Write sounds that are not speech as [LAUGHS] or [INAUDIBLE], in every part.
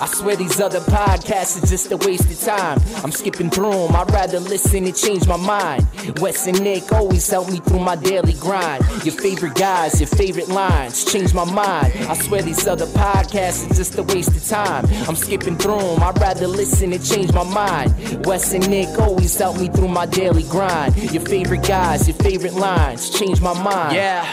I swear these other podcasts are just a waste of time. I'm skipping through them, I'd rather listen and change my mind. Wes and Nick always help me through my daily grind. Your favorite guys, your favorite lines, change my mind. I swear these other podcasts are just a waste of time. I'm skipping through them, I'd rather listen and change my mind. Wes and Nick always help me through my daily grind. Your favorite guys, your favorite lines, change my mind. Yeah.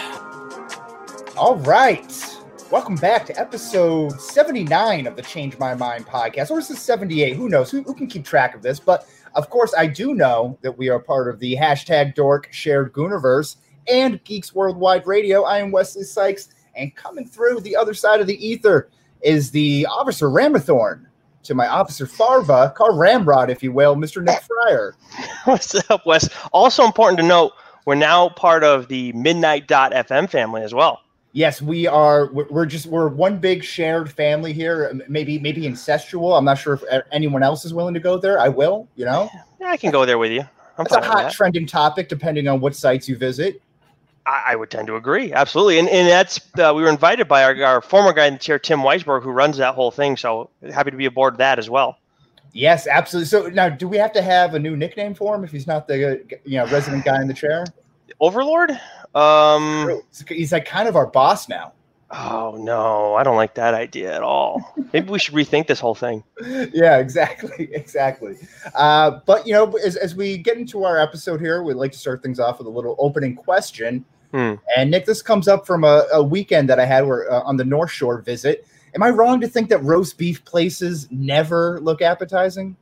All right. Welcome back to episode 79 of the Change My Mind podcast. Or is this 78? Who knows? Who, who can keep track of this? But of course, I do know that we are part of the hashtag dork shared Gooniverse and Geeks Worldwide Radio. I am Wesley Sykes, and coming through the other side of the ether is the Officer Ramathorn to my Officer Farva, Car Ramrod, if you will, Mr. Nick Fryer. [LAUGHS] What's up, Wes? Also important to note, we're now part of the Midnight.fm family as well yes, we are. We're just we're one big shared family here. Maybe maybe incestual. I'm not sure if anyone else is willing to go there. I will. You know. Yeah, I can go there with you. I'm it's a hot trending topic, depending on what sites you visit. I, I would tend to agree, absolutely, and and that's uh, we were invited by our, our former guy in the chair, Tim Weisberg, who runs that whole thing. So happy to be aboard that as well. Yes, absolutely. So now, do we have to have a new nickname for him if he's not the you know resident guy in the chair? Overlord. Um, he's like kind of our boss now. Oh no, I don't like that idea at all. [LAUGHS] Maybe we should rethink this whole thing. yeah, exactly, [LAUGHS] exactly. Uh, but you know, as, as we get into our episode here, we'd like to start things off with a little opening question. Hmm. And Nick, this comes up from a, a weekend that I had where uh, on the North Shore visit. Am I wrong to think that roast beef places never look appetizing?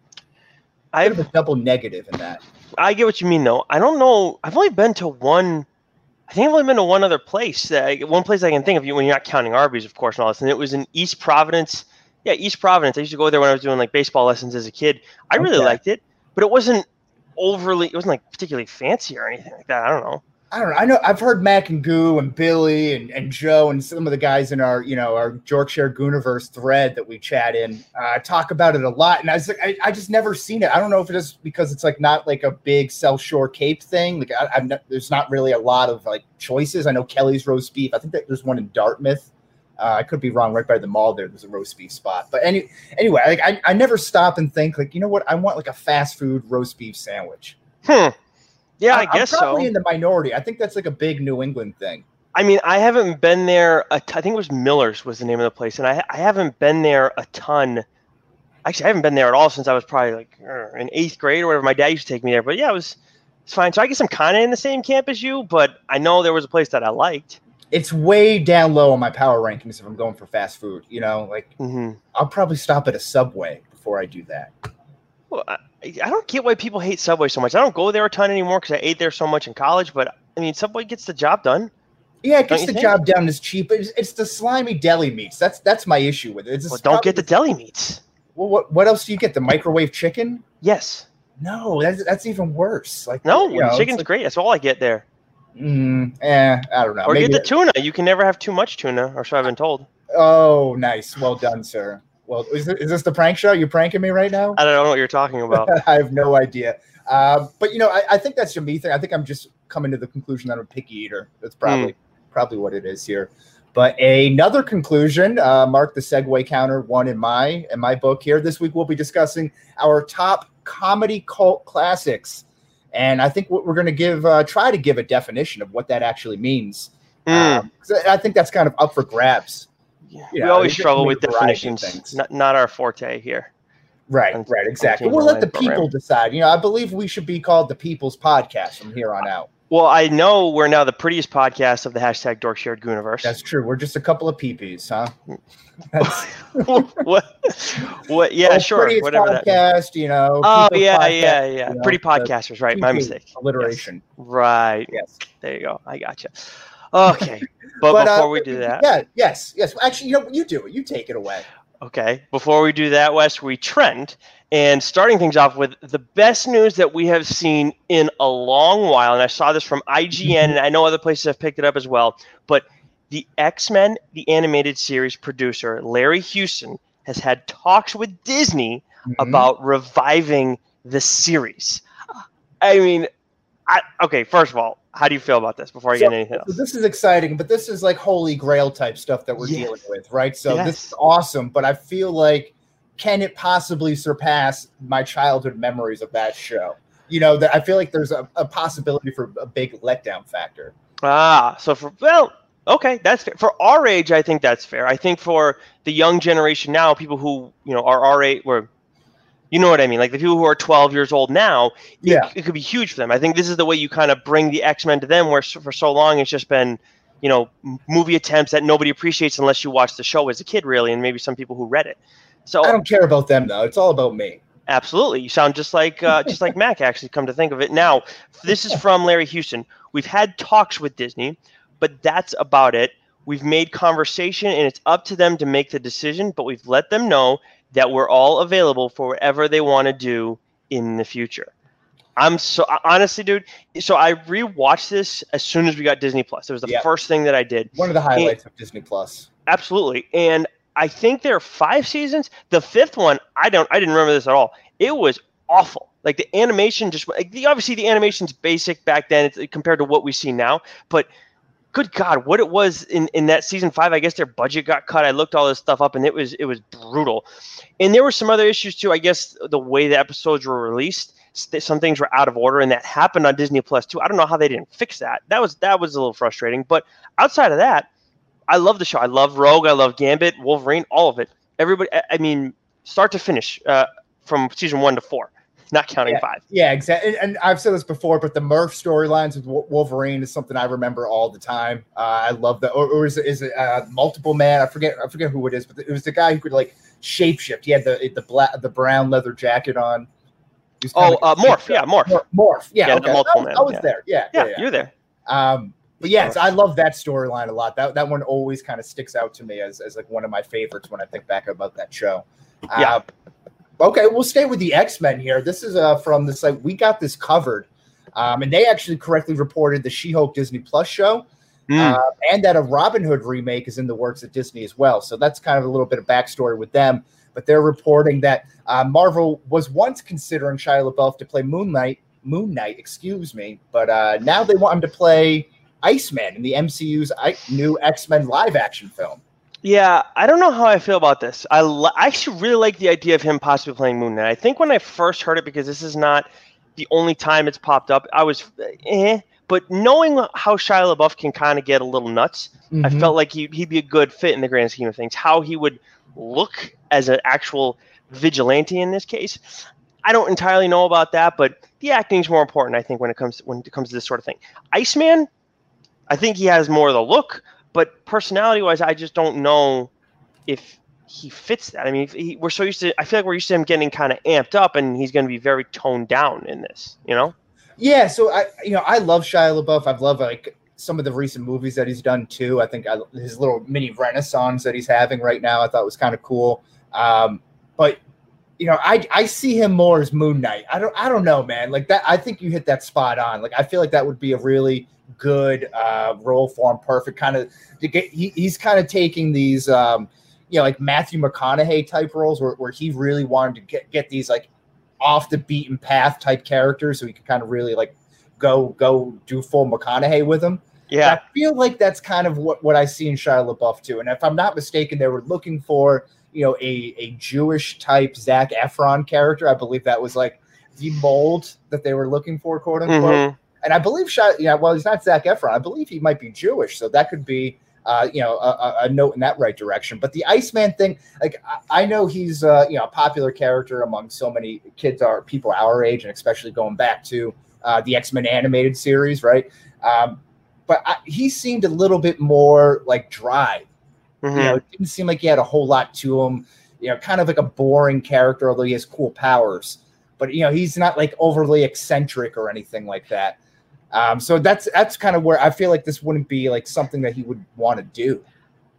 I have a double negative in that. I get what you mean, though. I don't know. I've only been to one I think I've only been to one other place. One place I can think of when you're not counting Arby's, of course, and all this. And it was in East Providence. Yeah, East Providence. I used to go there when I was doing like baseball lessons as a kid. I really liked it, but it wasn't overly. It wasn't like particularly fancy or anything like that. I don't know. I don't know. I know I've heard Mac and Goo and Billy and, and Joe and some of the guys in our, you know, our Yorkshire Gooniverse thread that we chat in uh, talk about it a lot. And I was like, I, I just never seen it. I don't know if it is because it's like not like a big South Shore Cape thing. Like I, have there's not really a lot of like choices. I know Kelly's roast beef. I think that there's one in Dartmouth. Uh, I could be wrong. Right by the mall, there there's a roast beef spot. But any anyway, like I, I never stop and think like, you know what? I want like a fast food roast beef sandwich. Hmm. Yeah, I, I guess I'm probably so. in the minority. I think that's like a big New England thing. I mean, I haven't been there. I think it was Miller's was the name of the place, and I I haven't been there a ton. Actually, I haven't been there at all since I was probably like er, in eighth grade or whatever. My dad used to take me there, but yeah, it was it's fine. So I guess I'm kind of in the same camp as you, but I know there was a place that I liked. It's way down low on my power rankings if I'm going for fast food. You know, like mm-hmm. I'll probably stop at a Subway before I do that. Well, I, I don't get why people hate Subway so much. I don't go there a ton anymore because I ate there so much in college. But I mean, Subway gets the job done. Yeah, it gets the think? job done. It's cheap. It's, it's, the slimy deli meats. That's that's my issue with it. It's well, don't get the deli meats. Well, what what else do you get? The microwave chicken? Yes. No, that's that's even worse. Like no, you know, chicken's like, great. That's all I get there. Mm, eh, I don't know. Or Maybe get the tuna. You can never have too much tuna, or so I've been told. Oh, nice. Well done, sir. Well, is, is this the prank show? You're pranking me right now? I don't know what you're talking about. [LAUGHS] I have no idea. Uh, but you know, I, I, think that's a me thing. I think I'm just coming to the conclusion that I'm a picky eater. That's probably mm. probably what it is here. But another conclusion, uh, mark the segue counter one in my in my book here. This week we'll be discussing our top comedy cult classics, and I think what we're going to give uh, try to give a definition of what that actually means. Mm. Um, I think that's kind of up for grabs yeah, we always struggle with definitions. Not, not our forte here. Right, on, right, exactly. We'll let the program. people decide. You know, I believe we should be called the People's Podcast from here on out. Well, I know we're now the prettiest podcast of the hashtag Dork Shared Gooniverse. That's true. We're just a couple of peepees, huh? [LAUGHS] what? What? Yeah, oh, sure. Whatever podcast, that. you know. Oh yeah, podcast, yeah, yeah. You know, Pretty podcasters, right? My mistake. Alliteration. Yes. Right. Yes. There you go. I got gotcha. Okay, [LAUGHS] but, but before uh, we do that, yeah, yes, yes. Actually, you know, you do it. You take it away. Okay. Before we do that, Wes, we trend and starting things off with the best news that we have seen in a long while, and I saw this from IGN, and I know other places have picked it up as well. But the X Men, the animated series producer Larry Houston, has had talks with Disney mm-hmm. about reviving the series. I mean, I, okay. First of all, how do you feel about this before I so, get anything else? So this is exciting, but this is like holy grail type stuff that we're yes. dealing with, right? So yes. this is awesome, but I feel like can it possibly surpass my childhood memories of that show? You know, that I feel like there's a, a possibility for a big letdown factor. Ah, so for well, okay, that's fair. For our age, I think that's fair. I think for the young generation now, people who you know are our age, were you know what I mean? Like the people who are 12 years old now, Yeah. it, it could be huge for them. I think this is the way you kind of bring the X Men to them, where for so long it's just been, you know, movie attempts that nobody appreciates unless you watch the show as a kid, really, and maybe some people who read it. So I don't care about them though. It's all about me. Absolutely, you sound just like uh, just like Mac. Actually, come to think of it, now this is from Larry Houston. We've had talks with Disney, but that's about it. We've made conversation, and it's up to them to make the decision. But we've let them know that we're all available for whatever they want to do in the future. I'm so honestly, dude. So I rewatched this as soon as we got Disney Plus. It was the Yeah. first thing that I did. One of the highlights of Disney Plus. Absolutely. And I think there are five seasons. The fifth one, I don't I didn't remember this at all. It was awful. Like the animation just like the obviously the animation's basic back then compared to what we see now, but good god, what it was in in that season 5, I guess their budget got cut. I looked all this stuff up and it was it was brutal. And there were some other issues too. I guess the way the episodes were released, some things were out of order and that happened on Disney Plus too. I don't know how they didn't fix that. That was that was a little frustrating, but outside of that, I love the show. I love Rogue. I love Gambit, Wolverine, all of it. Everybody, I- I mean, start to finish, uh, from season one to four, not counting five. Yeah, exactly. And, I've said this before, but the Morph storylines with Wolverine is something I remember all the time. Uh, I love that. Or, or is it, is it uh, multiple man? I forget. I forget who it is, but it was the guy who could like shapeshift. He had the the black the brown leather jacket on. Oh, uh, Morph, yeah, Morph. Mor- Morph. Yeah, Yeah, okay. multiple I, was- man, I was yeah. there. Yeah, Yeah, yeah, yeah. you're there. Um, but yes, I love that storyline a lot. That that one always kind of sticks out to me as, as like one of my favorites when I think back about that show. Yeah. Okay, we'll stay with the X Men here. This is uh, from the site. We got this covered, um, and they actually correctly reported the She Hulk Disney Plus show, Mm. uh, and that a Robin Hood remake is in the works at Disney as well. So that's kind of a little bit of backstory with them. But they're reporting that uh, Marvel was once considering Shia LaBeouf to play Moonlight, Moon Knight, excuse me, but uh, now they want him to play Iceman in the MCU's I- new X Men live action film. Yeah, I don't know how I feel about this. I, li- I actually really like the idea of him possibly playing Moon Knight. I think when I first heard it, because this is not the only time it's popped up, I was eh. But knowing how Shia LaBeouf can kind of get a little nuts, I Mhm. felt like he, he'd be a good fit in the grand scheme of things. How he would look as an actual vigilante in this case, I don't entirely know about that, but the acting's more important, I think, when it comes when it comes to this sort of thing. Iceman, I think he has more of the look, but personality-wise, I just don't know if he fits that. I mean, he, we're so used to. I feel like we're used to him getting kind of amped up, and he's going to be very toned down in this. You know? Yeah, so I you know I love Shia LaBeouf. I've loved like some of the recent movies that he's done too. I think I, his little mini renaissance that he's having right now, I thought was kind of cool. Um, but you know, I I see him more as Moon Knight. I don't I don't know, man. Like that, I think you hit that spot on. Like I feel like that would be a really good uh, role for him. Perfect kind of to get. He, he's kind of taking these. Um, you know, like Matthew McConaughey type roles where, where he really wanted to get, get these like off the beaten path type characters so he could kind of really like go go do full McConaughey with him. Yeah. I feel like that's kind of what, what I see in Shia LaBeouf too. And if I'm not mistaken, they were looking for, you know, a, a Jewish type Zac Efron character. I believe that was like the mold that they were looking for, quote unquote. Mhm. And I believe Shia, yeah, well, he's not Zac Efron. I believe he might be Jewish. So that could be, uh, you know, a, a- note in that right direction. But the Iceman thing, like, I, I know he's, uh, you know, a popular character among so many kids, are people our age, and especially going back to uh, the X Men animated series, right? Um, but I, he seemed a little bit more like dry. Mhm. You know, it didn't seem like he had a whole lot to him. You know, kind of like a boring character, although he has cool powers. But you know, he's not like overly eccentric or anything like that. Um, so that's that's kind of where I feel like this wouldn't be like something that he would want to do.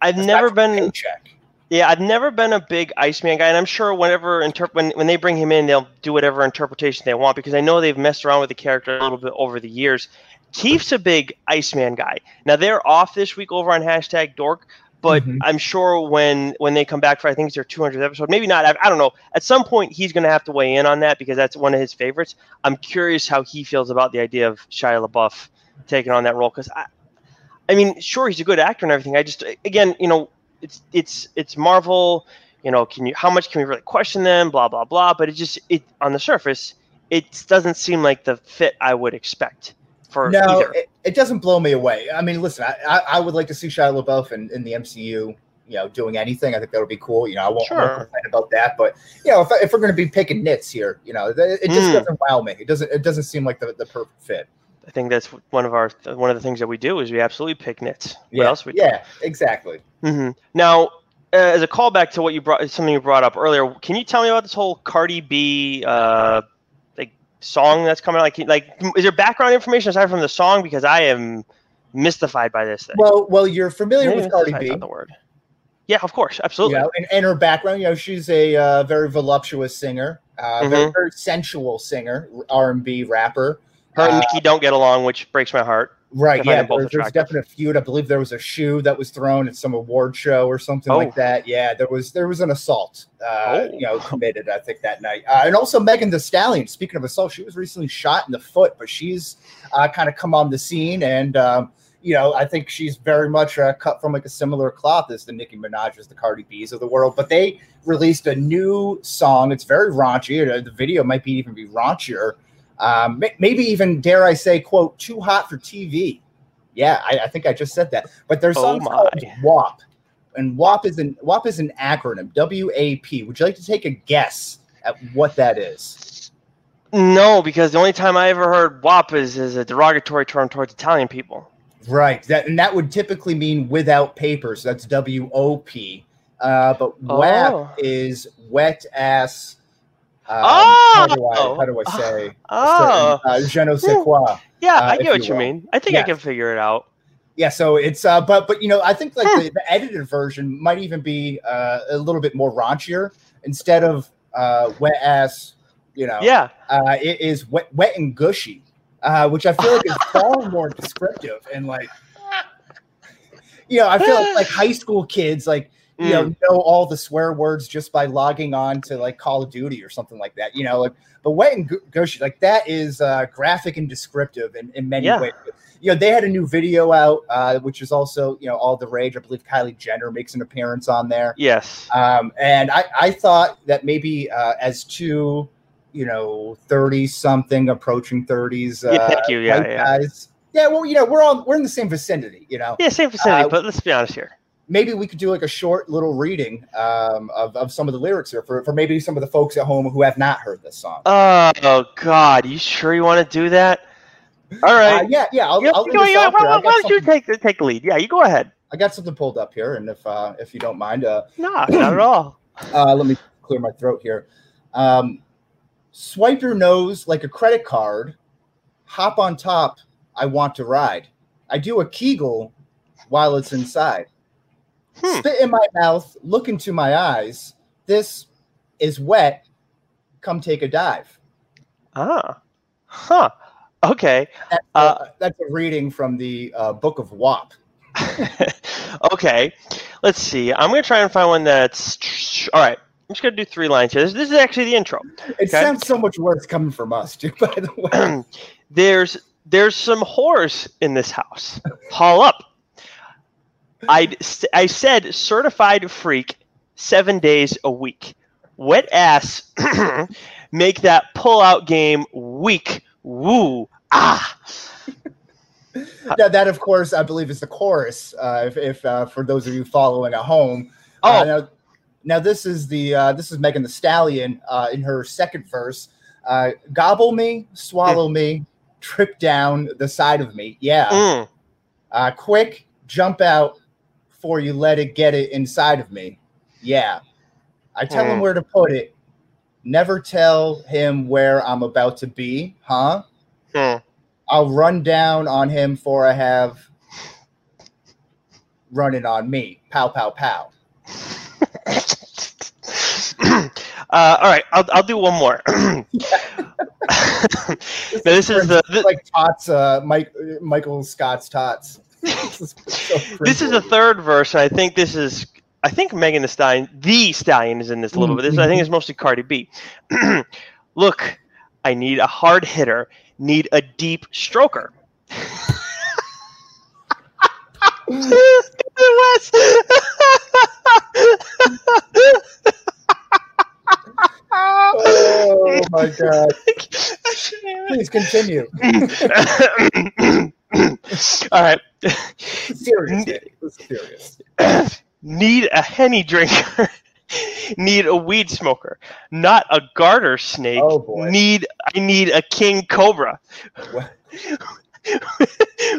I've Aside never been. check. Yeah, I've never been a big Iceman guy, and I'm sure whenever inter- when when they bring him in, they'll do whatever interpretation they want because I know they've messed around with the character a little bit over the years. Keith's a big Iceman guy. Now they're off this week over on hashtag Dork, but Mhm. I'm sure when when they come back for I think it's their 200th episode, maybe not. I, I don't know. At some point, he's going to have to weigh in on that because that's one of his favorites. I'm curious how he feels about the idea of Shia LaBeouf taking on that role because I, I mean, sure he's a good actor and everything. I just again, you know, it's it's it's Marvel. you know, can you how much can we really question them? Blah blah blah. But it just it on the surface, it doesn't seem like the fit I would expect for no, it, it doesn't blow me away. I mean, listen, I, I, I would like to see Shia LaBeouf in, in the MCU. You know, doing anything, I think that would be cool. You know, I won't, I won't complain about that. But you know, if, if we're going to be picking nits here, you know, it, it just Mm. doesn't wow me. It doesn't. It doesn't seem like the, the perfect fit. I think that's one of our one of the things that we do is we absolutely pick nits. What yeah, else we do? yeah, exactly. hmm Now, uh, as a callback to what you brought, something you brought up earlier, can you tell me about this whole Cardi B uh, song that's coming out? Like, like, is there background information aside from the song? Because I am mystified by this thing. Well, well, you're familiar Maybe with Cardi B. the word. Yeah, of course, you absolutely. know, and, and her background, you know, she's a uh, very voluptuous singer, uh, very, Mhm. very sensual singer, R and B rapper. Her and uh, Nicki don't get along, which breaks my heart. Right, yeah. both There's, there's attractive. definite feud. I believe there was a shoe that was thrown at some award show or something Oh. like that. Yeah, there was there was an assault, uh, Oh. you know, committed. I think that night, uh, and also Megan Thee Stallion. Speaking of assault, she was recently shot in the foot, but she's uh, kind of come on the scene, and um, you know, I think she's very much uh, cut from like a similar cloth as the Nicki Minaj's, the Cardi B's of the world. But they released a new song. It's very raunchy. Uh, The video might be even be raunchier. Um, maybe even dare I say, "quote too hot for TV." Yeah, I, I think I just said that. But there's Oh called WAP, and WAP is an WAP is an acronym. W A P. Would you like to take a guess at what that is? No, because the only time I ever heard WAP is, is a derogatory term towards Italian people. Right. That and that would typically mean without papers. That's W O P. Uh, but WAP Oh. is wet ass. Um, Oh! how, do I, how do I say? [GASPS] Oh, certain, uh, je ne sais quoi. yeah, uh, I get what you mean. I think I can figure it out. Yeah, so it's uh, but but you know, I think like the, the edited version might even be uh, a little bit more raunchier instead of uh, wet ass. You know, Yeah. uh, it is wet, wet and gushy, uh, which I feel like is [LAUGHS] far more descriptive and like, you know, I feel like, like high school kids like you know Mm. know all the swear words just by logging on to like Call of Duty or something like that. You know, like but wet and gushy like that is uh, graphic and descriptive in, in many Yeah. ways. You know, they had a new video out, uh, which is also you know all the rage. I believe Kylie Jenner makes an appearance on there. Yes. Um, and I, I thought that maybe uh, as two, you know, 30 something approaching 30s uh, Yeah, thank you. Yeah, yeah. guys. Yeah, well, you know, we're all we're in the same vicinity, you know. Yeah, same vicinity, Uh, but let's be honest here. Maybe we could do like a short little reading um, of, of some of the lyrics here for, for maybe some of the folks at home who have not heard this song. Oh God, you sure you want to do that? All right. Uh, yeah, yeah, I'll, You- I'll yeah, off here. why, why don't you take the take the lead? Yeah, you go ahead. I got something pulled up here, and if uh, if you don't mind, uh, Nah, not at all. [CLEARS THROAT] Uh, let me clear my throat here. Um, swipe your nose like a credit card. Hop on top. I want to ride. I do a Kegel while it's inside. Hmm. Spit in my mouth. Look into my eyes. This is wet. Come take a dive. Ah, huh. Okay. That's, Uh, uh, that's a reading from the uh, Book of WAP. [LAUGHS] okay. Let's see. I'm gonna try and find one that's all right. I'm just gonna do three lines here. This, this is actually the intro. It Okay. sounds so much worse coming from us, too. By the way, [CLEARS THROAT] there's there's some whores in this house. Haul up. I I said certified freak, seven days a week. Wet ass, [CLEARS THROAT] make that pull out game weak. Woo ah. [LAUGHS] now, that of course I believe is the chorus. Uh, if, if uh, for those of you following at home, Oh. Uh, now, now this is the uh, this is Megan Thee Stallion uh, in her second verse. Uh, Gobble me, swallow me, trip down the side of me. Yeah, Mm. uh, quick, jump out before you let it get it inside of me. Yeah, I tell him Mm. where to put it. Never tell him where I'm about to be, huh? Hmm. I'll run down on him for I have running on me. Pow, pow, pow. [LAUGHS] uh, all right, I'll, I'll do one more. [CLEARS THROAT] [LAUGHS] now, this is the, the like Tots, uh, Mike, Michael Scott's Tots. [LAUGHS] this, is the third verse, and I think this is. I think Megan Thee Stallion, the Stallion, is in this a little mm-hmm. bit. This I think it's mostly Cardi B. [CLEARS THROAT] Look, I need a hard hitter, need a deep stroker. West. oh my god! [LAUGHS] Please continue. [LAUGHS] [CLEARS THROAT] All right. serious. Serious. [CLEARS THROAT] Need a henny drinker. [LAUGHS] need a weed smoker, not a garter snake. Oh. Need I need a king cobra. [LAUGHS]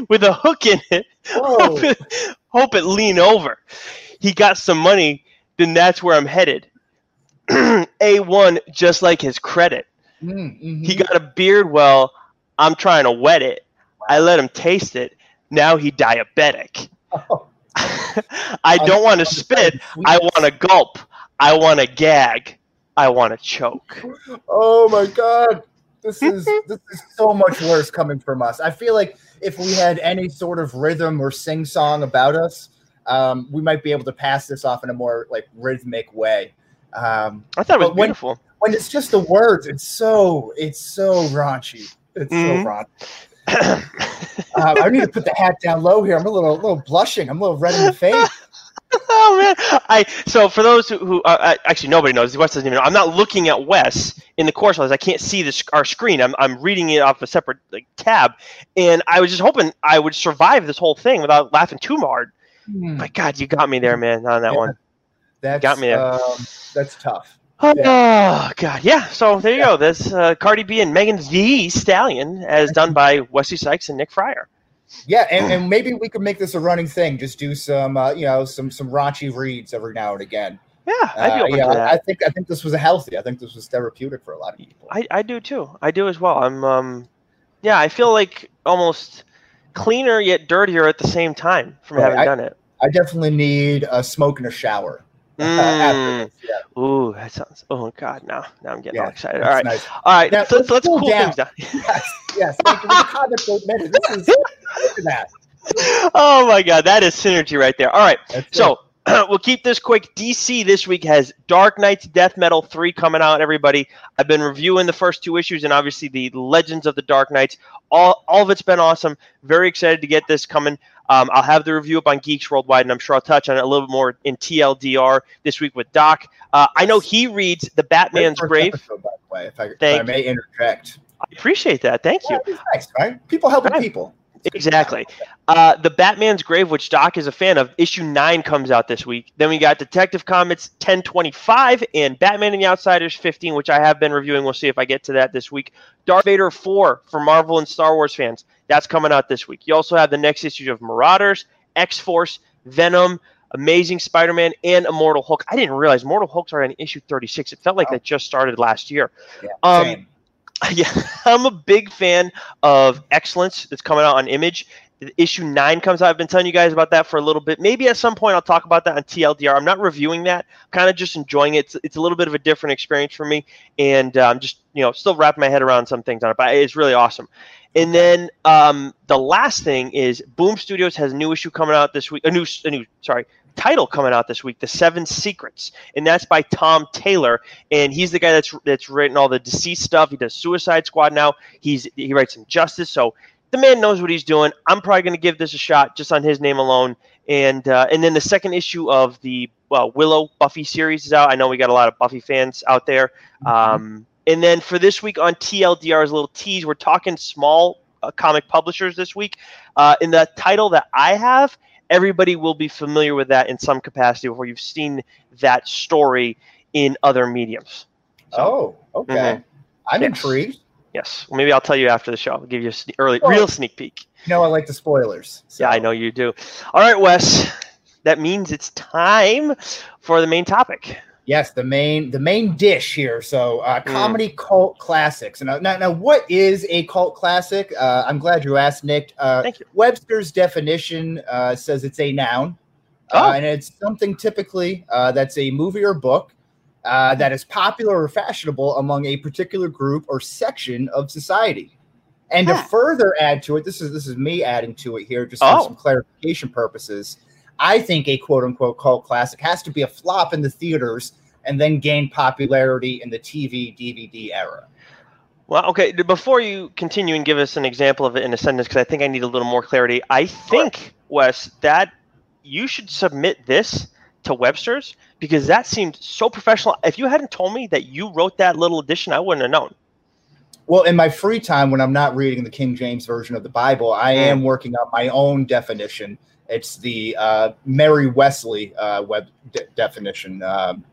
With a hook in it. Hope, it. hope it lean over. He got some money, then that's where I'm headed. [CLEARS THROAT] A1 just like his credit. Mm-hmm. He got a beard, well, I'm trying to wet it. I let him taste it. Now he diabetic. Oh. [LAUGHS] I don't want to spit. I want to gulp. I want to gag. I want to choke. Oh my god. This is [LAUGHS] this is so much worse coming from us. I feel like if we had any sort of rhythm or sing song about us, um, we might be able to pass this off in a more like rhythmic way. Um, I thought it was beautiful. When, when, it's just the words, it's so it's so raunchy. It's mm-hmm. so raunchy. [LAUGHS] uh, I need to put the hat down low here. I'm a little, a little blushing. I'm a little red in the [LAUGHS] face. oh man! I so for those who, who uh, actually nobody knows. Wes doesn't even know. I'm not looking at Wes in the course I can't see this our screen. I'm I'm reading it off a separate like tab, and I was just hoping I would survive this whole thing without laughing too hard. Mm. My God, you got me there, man, on that yeah, one. That got me there. Um, that's tough. Oh yeah. God, yeah. So there you yeah. go. This uh, Cardi B and Megan Thee Stallion, as done by Wesley Sykes and Nick Fryer. Yeah, and, and maybe we could make this a running thing. Just do some, uh, you know, some some raunchy reads every now and again. Yeah, I'd be uh, yeah, I think I think this was a healthy. I think this was therapeutic for a lot of people. I, I do too. I do as well. I'm um, yeah. I feel like almost cleaner yet dirtier at the same time from right. having I, done it. I definitely need a smoke and a shower. [LAUGHS] Mm. yeah. Ooh, that sounds. Oh God, now now I'm getting yeah, all excited. All right, nice. all right. Now, so let's, let's cool, cool things down. [LAUGHS] yes, yes. Like, comic book minute. This is [LAUGHS] look at that. Oh my God, that is synergy right there. All right, That's so. [CLEARS THROAT] we'll keep this quick. DC this week has Dark Nights Death Metal 3 coming out, everybody. I've been reviewing the first two issues and obviously the Legends of the Dark Knights. All, all of it's been awesome. Very excited to get this coming. Um, I'll have the review up on Geeks Worldwide, and I'm sure I'll touch on it a little bit more in TLDR this week with Doc. Uh, I know he reads The Batman's Grave. Episode, by the way, if I, if I may interject. I appreciate that. Thank yeah, you. Nice, right? People helping right. people. Exactly. Uh, the Batman's Grave, which Doc is a fan of, issue nine comes out this week. Then we got Detective Comics 1025 and Batman and the Outsiders 15, which I have been reviewing. We'll see if I get to that this week. Darth Vader 4 for Marvel and Star Wars fans. That's coming out this week. You also have the next issue of Marauders, X Force, Venom, Amazing Spider Man, and Immortal Hulk. I didn't realize Immortal Hulk's are in issue 36. It felt like oh. that just started last year. Yeah, um, [LAUGHS] yeah, I'm a big fan of Excellence that's coming out on Image. Issue nine comes out. I've been telling you guys about that for a little bit. Maybe at some point I'll talk about that on TLDR. I'm not reviewing that. I'm kind of just enjoying it. It's, it's, a little bit of a different experience for me, and uh, I'm just you know still wrapping my head around some things on it. But it's really awesome. And then um, the last thing is Boom Studios has a new issue coming out this week. A new, a new, sorry, title coming out this week, The Seven Secrets, and that's by Tom Taylor, and he's the guy that's that's written all the DCeased stuff. He does Suicide Squad now. He's he writes Injustice, so the man knows what he's doing. I'm probably going to give this a shot just on his name alone. And uh, and then the second issue of the well, Willow Buffy series is out. I know we got a lot of Buffy fans out there. Mm-hmm. Um, and then for this week on TLDR, as a little tease, we're talking small uh, comic publishers this week. Uh, in the title that I have, everybody will be familiar with that in some capacity before you've seen that story in other mediums. So, oh, okay. Mm-hmm. I'm yes. intrigued. Yes. Well, maybe I'll tell you after the show. I'll give you a early, oh. real sneak peek. You know, I like the spoilers. So. Yeah, I know you do. All right, Wes. That means it's time for the main topic. Yes, the main the main dish here. So, uh, mm. comedy mm. cult classics. Now, now, now, what is a cult classic? Uh, I'm glad you asked, Nick. Uh, Thank you. Webster's definition uh, says it's a noun, uh, oh. and it's something typically uh, that's a movie or book Uh, that is popular or fashionable among a particular group or section of society. And huh. to further add to it, this is this is me adding to it here, just oh. for some clarification purposes. I think a quote unquote cult classic has to be a flop in the theaters and then gain popularity in the TV DVD era. Well, okay. Before you continue and give us an example of it in a sentence, because I think I need a little more clarity. I think, Wes, that you should submit this to Webster's because that seemed so professional. If you hadn't told me that you wrote that little edition, I wouldn't have known. Well, in my free time, when I'm not reading the King James version of the Bible, I Mm. am working on my own definition. It's the uh, Mary Wesley uh, web de- definition. Um,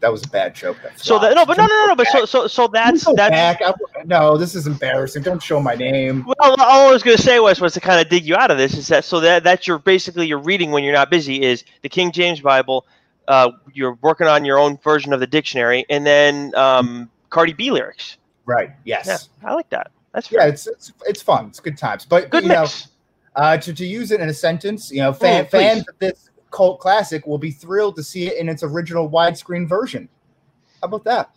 that was a bad joke. That So that no, but no, no, no, no. But so so so that's Go that's. back. I- no, this is embarrassing. Don't show my name. Well, all I was going to say was was to kind of dig you out of this is that so that that's your basically your reading when you're not busy is the King James Bible. Uh, you're working on your own version of the dictionary, and then um, Cardi B lyrics. Right. Yes. Yeah, I like that. That's Yeah, it's, it's it's fun. It's good times. But good you know, mix. uh, to, to use it in a sentence, you know, fan, Mm, please. fans of this cult classic will be thrilled to see it in its original widescreen version. How about that?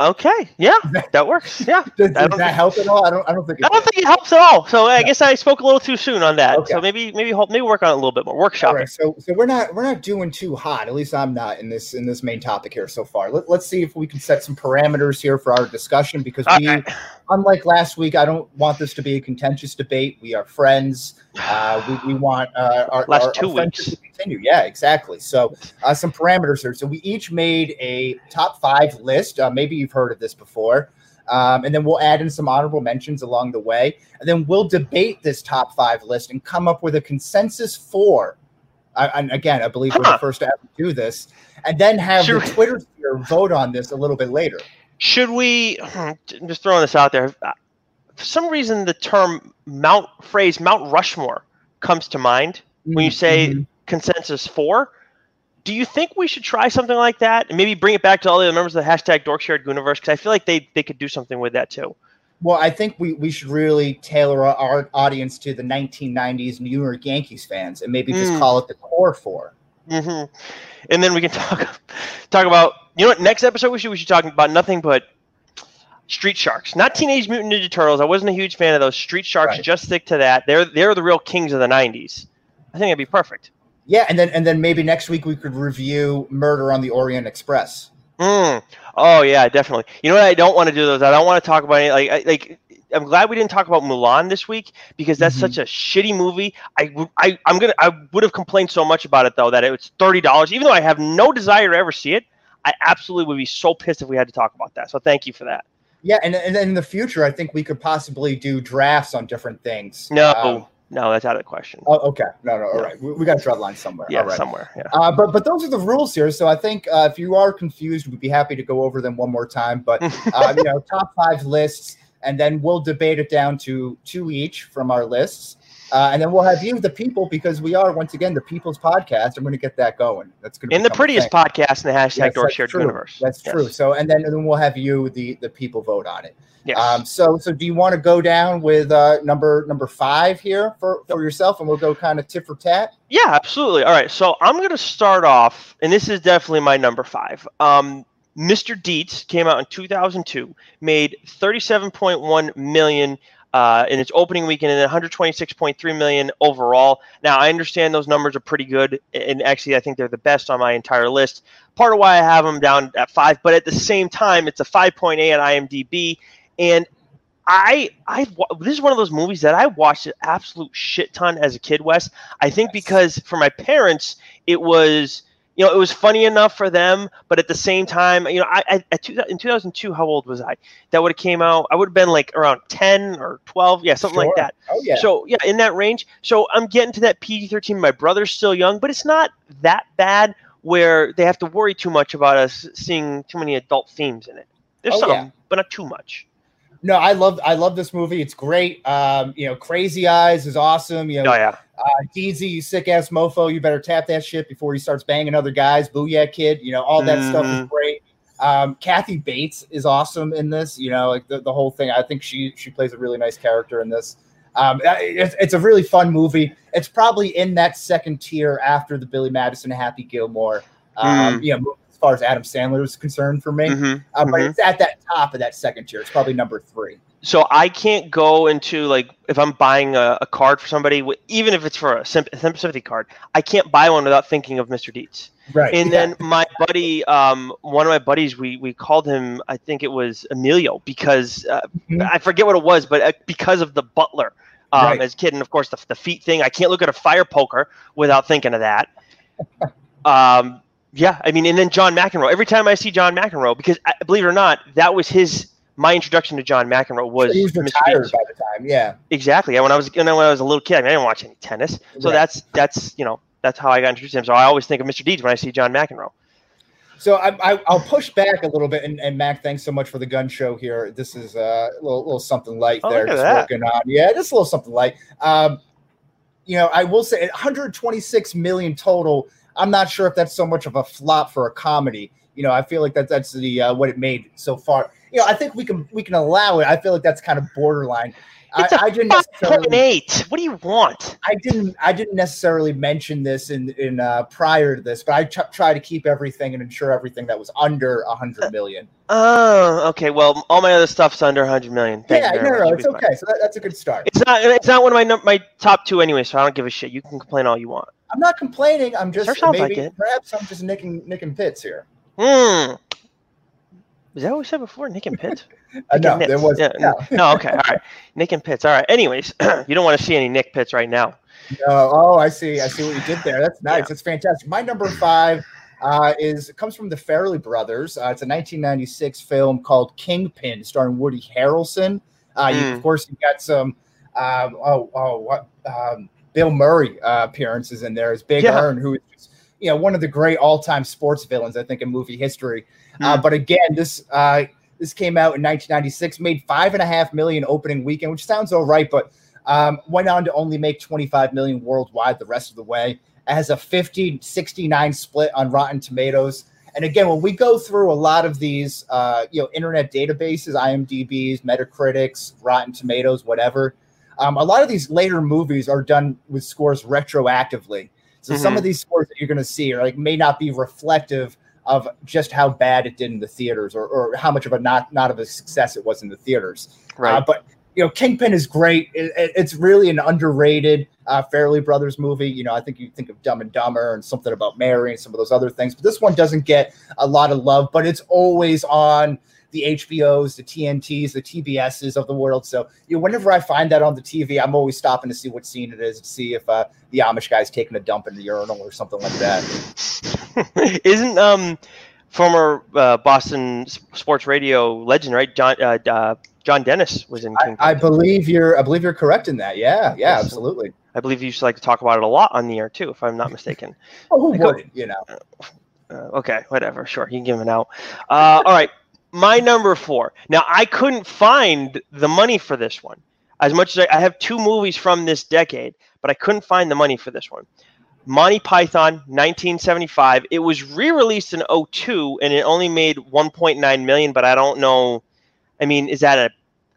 Okay, yeah, [LAUGHS] that works. Yeah, [LAUGHS] Does, does that think- help at all? I don't. I don't think. It I don't think it helps at all. So I guess I spoke a little too soon on that. Okay. So maybe maybe hope maybe work on it a little bit more. Workshop right, so so we're not we're not doing too hot. At least I'm not in this in this main topic here so far. Let, let's see if we can set some parameters here for our discussion because we, Okay. unlike last week, I don't want this to be a contentious debate. We are friends. Uh, we, we want uh, our Last our, two our weeks. Continue. Yeah, exactly. So uh, some parameters here. So we each made a top five list. Uh, maybe you've heard of this before. Um, and then we'll add in some honorable mentions along the way. And then we'll debate this top five list and come up with a consensus for. I, and again, I believe we're the first to ever do this. And then have Sure. the Twitter sphere vote on this a little bit later. Should we I'm just throwing this out there? uh, For some reason, the term Mount phrase Mount Rushmore comes to mind when you say Mhm. Consensus four. Do you think we should try something like that and maybe bring it back to all the other members of the hashtag Dorkshared Universe? Because I feel like they they could do something with that too. Well, I think we, we should really tailor our, audience to the 1990s New York Yankees fans and maybe just Mm. call it the core four. hmm And then we can [LAUGHS] talk talk about you know what next episode we should we should talk about nothing but Street Sharks, not Teenage Mutant Ninja Turtles. I wasn't a huge fan of those. Street Sharks, Right. just stick to that. They're they're the real kings of the '90s. I think it'd be perfect. Yeah, and then and then maybe next week we could review Murder on the Orient Express. Mm. Oh yeah, definitely. You know what? I don't want to do those. I don't want to talk about any like I, like. I'm glad we didn't talk about Mulan this week because that's Mhm. such a shitty movie. I, I I'm gonna I would have complained so much about it though that it was thirty dollars. Even though I have no desire to ever see it, I absolutely would be so pissed if we had to talk about that. So thank you for that. Yeah, and, and in the future, I think we could possibly do drafts on different things. No, Um, no, that's out of the question. oh, okay. No, no. All right. We, we got to draw the line somewhere. yeah, right. somewhere. Yeah. Uh, but but those are the rules here. So I think uh, if you are confused, we'd be happy to go over them one more time. But [LAUGHS] uh, you know, top five lists, and then we'll debate it down to two each from our lists, uh, and then we'll have you, the people, because we are once again the people's podcast. I'm going to get that going. That's going to be In the prettiest podcast in the hashtag Yes, Door Shared true. Universe. That's Yes. true. So and then and then we'll have you, the the people, vote on it. Yes. Um, so, so do you want to go down with uh, number number five here for, for yourself, and we'll go kind of tit for tat? Yeah, absolutely. All right, so I'm going to start off, and this is definitely my number five. Um, Mr. Deeds came out in 2002, made 37.1 million uh, in its opening weekend, and then 126.3 million overall. Now, I understand those numbers are pretty good, and actually, I think they're the best on my entire list. Part of why I have them down at five, but at the same time, it's a 5.8 at IMDb, and I I this is one of those movies that I watched an absolute shit ton as a kid, Wes. I think Yes. because for my parents it was you know it was funny enough for them, but at the same time, you know, I, I two, in 2002, how old was I? That would have came out. I would have been like around 10 or 12, yeah, something like that. Oh yeah. So yeah, in that range. So I'm getting to that PG-13. My brother's still young, but it's not that bad where they have to worry too much about us seeing too many adult themes in it. There's Oh, some, yeah. but not too much. No, I love I love this movie. It's great. Um, you know, Crazy Eyes is awesome. You know, Oh yeah. uh, DZ, you sick ass mofo, you better tap that shit before he starts banging other guys. Booyah kid, you know, all that stuff is Mhm. great. Um, Kathy Bates is awesome in this. You know, like the, the whole thing. I think she she plays a really nice character in this. Um, it's, it's a really fun movie. It's probably in that second tier after the Billy Madison, Happy Gilmore. Um, You know, far as Adam Sandler is concerned for me, Mhm. uh, but Mhm. it's at that top of that second tier. It's probably number three. So I can't go into like if I'm buying a, a card for somebody, even if it's for a symp- sympathy card, I can't buy one without thinking of Mr. Deeds. Right. And then my buddy, um, one of my buddies, we we called him, I think it was Emilio, because uh, Mhm. I forget what it was, but uh, because of the butler um, Right. as a kid, and of course the, the feet thing. I can't look at a fire poker without thinking of that. [LAUGHS] um, yeah, I mean, and then John McEnroe. Every time I see John McEnroe, because uh, believe it or not, that was his my introduction to John McEnroe was, he was Mr. retired Deeds. by the time. Yeah. Exactly. And when I was you know, when I was a little kid, I, mean, I didn't watch any tennis. So Right. that's that's you know that's how I got introduced to him. So I always think of Mr. Deeds when I see John McEnroe. So I, I, I'll push back a little bit, and, and Mac, thanks so much for the gun show here. This is uh, a little, little something light Oh, there, just that. working on. Yeah, just a little something light. Um, you know, I will say 126 million total. I'm not sure if that's so much of a flop for a comedy. You know, I feel like that that's the uh, what it made so far. You know, I think we can we can allow it. I feel like that's kind of borderline. It's a I didn't necessarily. eight. What do you want? I didn't I didn't necessarily mention this in in uh, prior to this, but I tr- try to keep everything and ensure everything that was under a hundred million. Oh, okay. Well, all my other stuff's under 100 million. Thank yeah, no, no, it's You'll fine. okay. So that, that's a good start. It's not. It's not one of my my top two anyway. So I don't give a shit. You can complain all you want. I'm not complaining. I'm just Sure sounds maybe like it. perhaps I'm just nicking nicking pits here. Hmm. Is that what we said before? Nick and Pitt? [LAUGHS] Uh, no, Nick there was Yeah, no. [LAUGHS] no. Okay. All right. Nick and Pitts. All right. Anyways, [CLEARS THROAT] you don't want to see any Nick Pitts right now. No, oh, I see. I see what you did there. That's nice. That's fantastic. My number five uh, is comes from the Farrelly brothers. Uh, it's a 1996 film called Kingpin, starring Woody Harrelson. Uh, you, Mm. of course, you've got some. Um, oh, oh, what? Um, Bill Murray uh, appearances in there as Big Yeah. Earn, who is just, you know one of the great all-time sports villains, I think, in movie history. Uh, Mm. but again, this uh, this came out in 1996, made five and a half million opening weekend, which sounds all right, but um, went on to only make 25 million worldwide the rest of the way. It has a 50 69 split on Rotten Tomatoes. And again, when we go through a lot of these, uh, you know, internet databases, IMDb's, Metacritic's, Rotten Tomatoes, whatever, um, a lot of these later movies are done with scores retroactively. So some Mhm. of these scores that you're going to see are like may not be reflective of just how bad it did in the theaters or, or how much of a not not of a success it was in the theaters. Right. Uh, but you know, Kingpin is great. It, it- it's really an underrated uh, Farrelly Brothers movie. You know, I think you think of Dumb and Dumber and something about Mary and some of those other things. But this one doesn't get a lot of love, but it's always on the HBOs, the TNTs, the TBSs of the world. So you know, whenever I find that on the TV, I'm always stopping to see what scene it is to see if uh, the Amish guy's taking a dump in the urinal or something like that. [LAUGHS] Isn't um former uh, Boston sports radio legend right John uh, uh, John Dennis was in I, King. I believe you're. I believe you're correct in that. Yeah, yeah, Yes. absolutely. I believe you used to like to talk about it a lot on the air too, if I'm not mistaken. [LAUGHS] Oh, who I go- wouldn't? You know. Uh, okay, whatever. Sure, you can give him an out. Uh, all right, my number four. Now I couldn't find the money for this one. As much as I, I have two movies from this decade, but I couldn't find the money for this one. Monty Python, 1975. It was re-released in 02 and it only made 1.9 million. But I don't know. I mean, is that a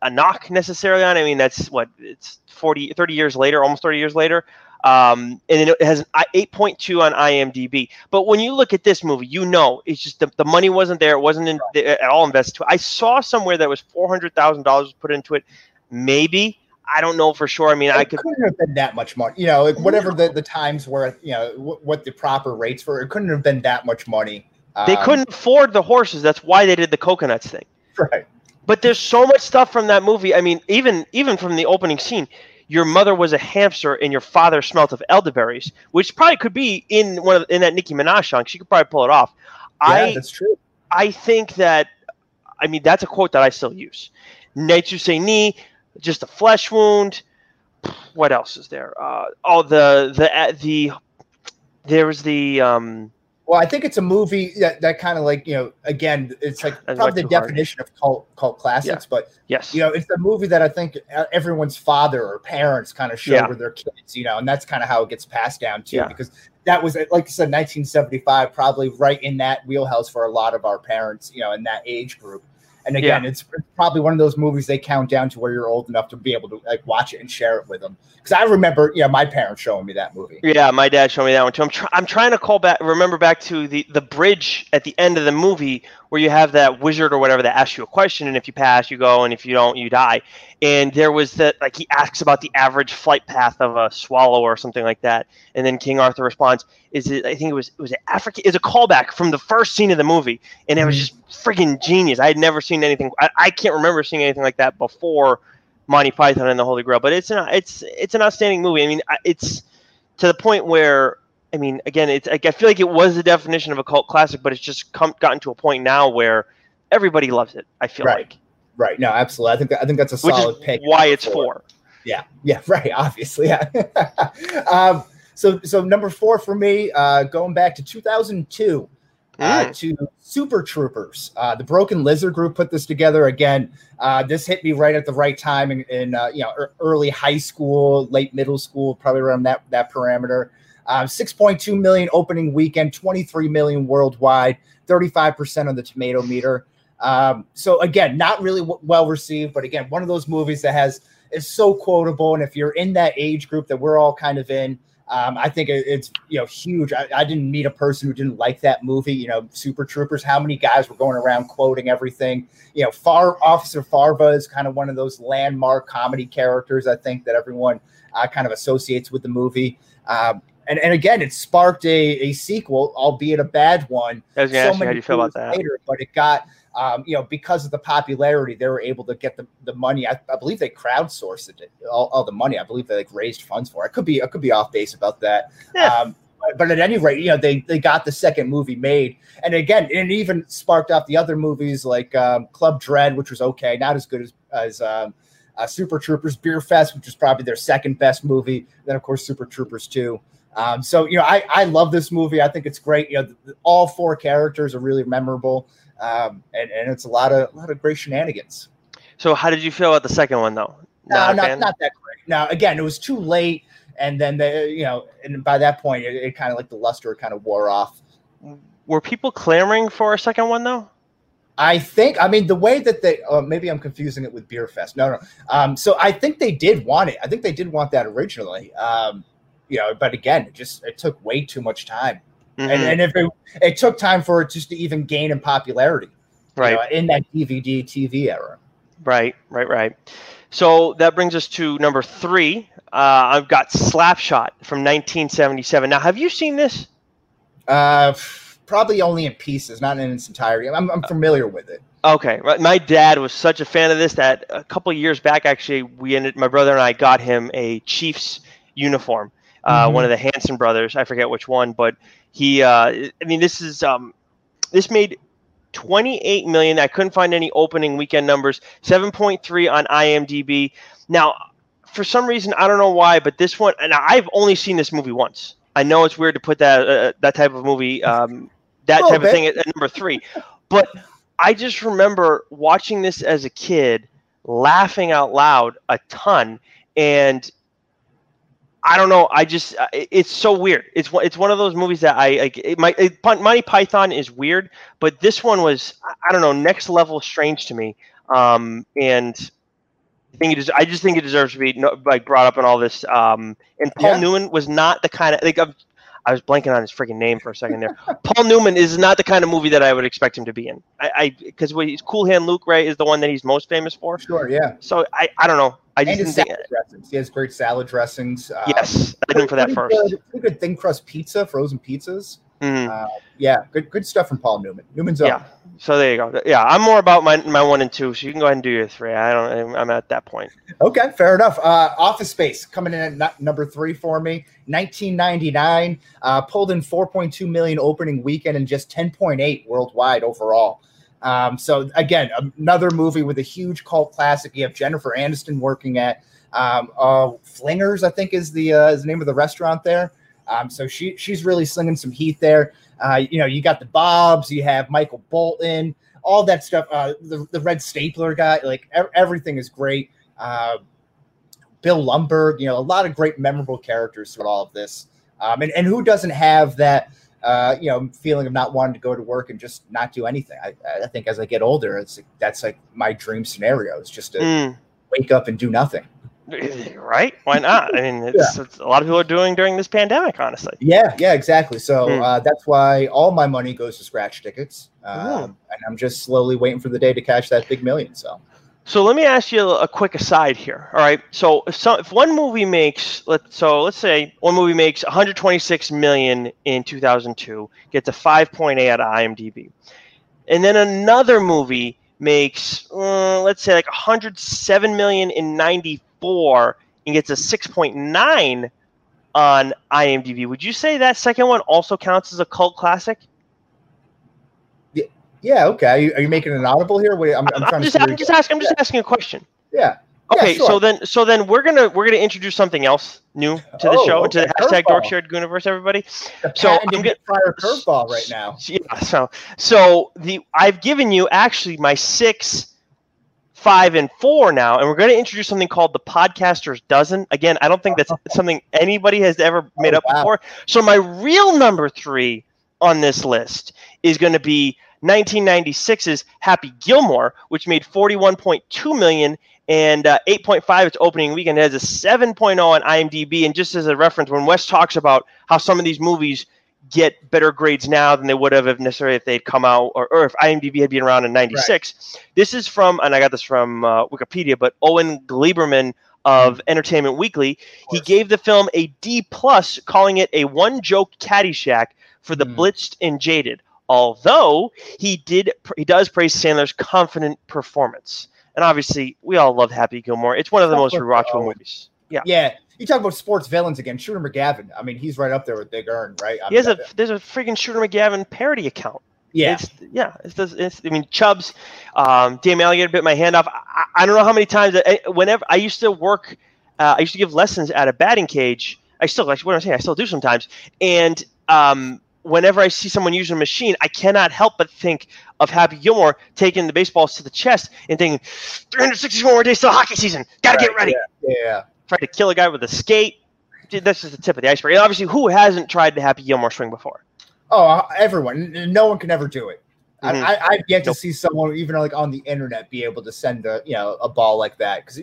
a knock necessarily on? I mean, that's what it's 40, 30 years later, almost 30 years later. Um, and then it has an 8.2 on IMDb. But when you look at this movie, you know it's just the, the money wasn't there. It wasn't in, the, at all invested. I saw somewhere that was four hundred thousand dollars put into it. Maybe I don't know for sure. I mean, I could. couldn't have been that much money. You know, like whatever the, the times were, you know, w- what the proper rates were, it couldn't have been that much money. They Um, couldn't afford the horses. That's why they did the coconuts thing. [LAUGHS] Right. But there's so much stuff from that movie. I mean, even even from the opening scene, your mother was a hamster and your father smelt of elderberries, which probably could be in one of in that Nicki Minaj song. She could probably pull it off. Yeah, I that's true. I think that, I mean, that's a quote that I still use. Nature say ni, just a flesh wound. What else is there? Uh, oh, the the the there was the um. Well, I think it's a movie that, that kind of like, you know, again, it's like That's probably the too hard. definition of cult cult classics, but Yes. you know, it's a movie that I think uh, everyone's father or parents kind of show Yeah. their kids, you know, and that's kind of how it gets passed down too, Yeah. because that was like I said, 1975, probably right in that wheelhouse for a lot of our parents, you know, in that age group. And again, it's probably one of those movies they count down to where you're old enough to be able to like watch it and share it with them. Because I remember, you know, my parents showing me that movie. Yeah, my dad showed me that one too. I'm, try- I'm trying to call back, remember back to the, the bridge at the end of the movie where you have that wizard or whatever that asks you a question, and if you pass, you go, and if you don't, you die. And there was that, like, he asks about the average flight path of a swallow or something like that, and then King Arthur responds, "Is it? I think it was it was Africa? Is a callback from the first scene of the movie, and it was mm-hmm. just freaking genius. I had never seen anything. I, I can't remember seeing anything like that before." Monty Python and the Holy Grail, but it's an it's it's an outstanding movie. I mean, it's to the point where I mean, again, it's like, I feel like it was the definition of a cult classic, but it's just come gotten to a point now where everybody loves it. I feel Right. like Right. No, absolutely. I think that, I think that's a which solid pick. why it's four. Yeah. Yeah. [LAUGHS] Right. Obviously. Yeah. [LAUGHS] um, so so number four for me, uh, going back to 2002. Uh, Mm. to Super Troopers. Uh, the Broken Lizard Group put this together again. Uh, this hit me right at the right time in, in uh, you know ear- early high school, late middle school, probably around that that parameter. Um, 6.2 million opening weekend, 23 million worldwide, 35% on the tomato meter. Um, so again, not really w- well received, but again, one of those movies that has is so quotable. And if you're in that age group that we're all kind of in, um, I think it's you know huge. I, I didn't meet a person who didn't like that movie. You know, Super Troopers. How many guys were going around quoting everything? You know, Far Officer Farva is kind of one of those landmark comedy characters. I think that everyone uh, kind of associates with the movie. Um, and, and again, it sparked a, a sequel, albeit a bad one. I was gonna ask you how do you feel about that? Later, but it got, um, you know, because of the popularity, they were able to get the, the money. I, I believe they crowdsourced it, all, all the money. I believe they like raised funds for. it. I could be, I could be off base about that. Yeah. Um, but, but at any rate, you know, they they got the second movie made, and again, it even sparked off the other movies like um, Club Dread, which was okay, not as good as as um, uh, Super Troopers, Beer Fest, which was probably their second best movie. Then of course Super Troopers two. Um, so you know, I I love this movie. I think it's great. You know, th- th- all four characters are really memorable, um, and and it's a lot of a lot of great shenanigans. So how did you feel about the second one though? No, Not a not fan? not that great. Now again, it was too late, and then the you know, and by that point, it, it kind of like the luster kind of wore off. Were people clamoring for a second one though? I think, I mean, the way that they, uh, maybe I'm confusing it with Beer Fest. No, no. Um, so I think they did want it. I think they did want that originally. Um, you know, but again, it just it took way too much time, Mhm. and, and if it, it took time for it just to even gain in popularity, you right, know, in that DVD TV era. right, right, right. So that brings us to number three. Uh, I've got Slapshot from 1977. Now, have you seen this? Uh, probably only in pieces, not in its entirety. I'm, I'm familiar with it. Okay. My dad was such a fan of this that a couple of years back, actually, we ended. My brother and I got him a Chiefs uniform. Uh, Mhm. One of the Hanson brothers, I forget which one, but he. Uh, I mean, this is um, this made 28 million. I couldn't find any opening weekend numbers. 7.3 on IMDb. Now, for some reason, I don't know why, but this one, and I've only seen this movie once. I know it's weird to put that uh, that type of movie, um, that type of thing at, at number three, but I just remember watching this as a kid, laughing out loud a ton, and I don't know. I just uh, it- it's so weird. It's one- it's one of those movies that I like. It, my it, Monty Python is weird, but this one was I- don't know next level strange to me. Um, and I think it is. I just think it deserves to be no- like brought up in all this. Um, and Paul Yeah. Newman was not the kind of like I'm, I was blanking on his freaking name for a second there. Paul Newman is not the kind of movie that I would expect him to be in. I because he's Cool Hand Luke Ray is the one that he's most famous for. Sure, yeah. So I I don't know. I And just his didn't think. salad dressings. He has great salad dressings. Uh, Yes, I did him for that first. Good, good thin crust pizza, frozen pizzas. Mhm. Uh, yeah, good good stuff from Paul Newman. Newman's own. Yeah. So there you go. Yeah, I'm more about my my one and two. So you can go ahead and do your three. I don't. I'm at that point. Okay, fair enough. Uh, Office Space coming in at nu- number three for me. 1999 uh, pulled in 4.2 million opening weekend and just 10.8 worldwide overall. Um, so again, another movie with a huge cult classic. You have Jennifer Aniston working at um, uh, Flingers, I think is the uh, is the name of the restaurant there. Um, so she she's really slinging some heat there. Uh, you know, you got the Bobs, you have Michael Bolton, all that stuff. Uh, the the Red Stapler guy, like ev- everything is great. Uh, Bill Lumbergh, you know, a lot of great memorable characters throughout all of this. Um, and, and who doesn't have that, uh, you know, feeling of not wanting to go to work and just not do anything? I, I think as I get older, it's that's like my dream scenario is just to Mm, wake up and do nothing. [LAUGHS] right? Why not? I mean, it's, it's a lot of people are doing during this pandemic. Honestly. Yeah, yeah, exactly. So Hmm. uh, that's why all my money goes to scratch tickets. Um, and I'm just slowly waiting for the day to catch that big million. So So let me ask you a quick aside here. All right. So if some if one movie makes let so let's say one movie makes 126 million in 2002, gets a 5.8 out of IMDb, and then another movie makes uh, let's say like 107 million in 94 and gets a 6.9 on IMDb. Would you say that second one also counts as a cult classic? Yeah, okay. Are you, are you making an audible here? Wait, I'm, I'm, I'm, just. I'm just asking. I'm just asking a question. Yeah. Okay, Yeah, sure. so then so then we're gonna we're gonna introduce something else new to the Oh, show to the hashtag. Dork Shared Universe, everybody. The so I'm get- Fryer curveball [LAUGHS] right now. Yeah, so so the I've given you actually my six, five, and four now, and we're going to introduce something called the Podcaster's Dozen. Again, I don't think that's [LAUGHS] something anybody has ever made Oh, up wow. before. So my real number three on this list is going to be 1996's Happy Gilmore, which made 41.2 million and uh, 8.5 its opening weekend. It has a 7.0 on IMDb. And just as a reference, when Wes talks about how some of these movies get better grades now than they would have if necessarily if they'd come out or, or if IMDb had been around in 96. This is from, and I got this from uh, Wikipedia, but Owen Gleiberman of Entertainment Weekly. He gave the film a D plus, calling it a one joke Caddyshack for the Hmm. blitzed and jaded. Although he did, he does praise Sandler's confident performance, and obviously we all love Happy Gilmore. It's one of the most rewatchable movies. Yeah, Yeah, you talk about sports villains again. Shooter McGavin. I mean, he's right up there with Big Ern, right? I he has a there's a freaking Shooter McGavin parody account. yeah. It's, yeah. It's, it's, it's, I mean, Chubbs, um, Damn Alligator bit my hand off. I, I don't know how many times. I, whenever I used to work, uh, I used to give lessons at a batting cage. I still, like, what I'm saying, I still do sometimes. And um, whenever I see someone using a machine, I cannot help but think of Happy Gilmore taking the baseballs to the chest and thinking, 364 more days till hockey season. Got to get ready. Yeah, yeah. Tried to kill a guy with a skate. Dude, that's just the tip of the iceberg. And obviously, who hasn't tried the Happy Gilmore swing before? Oh, uh, everyone. No one can ever do it. Mhm. I, I've yet to Nope. see someone, even like on the internet, be able to send a you know a ball like that. Because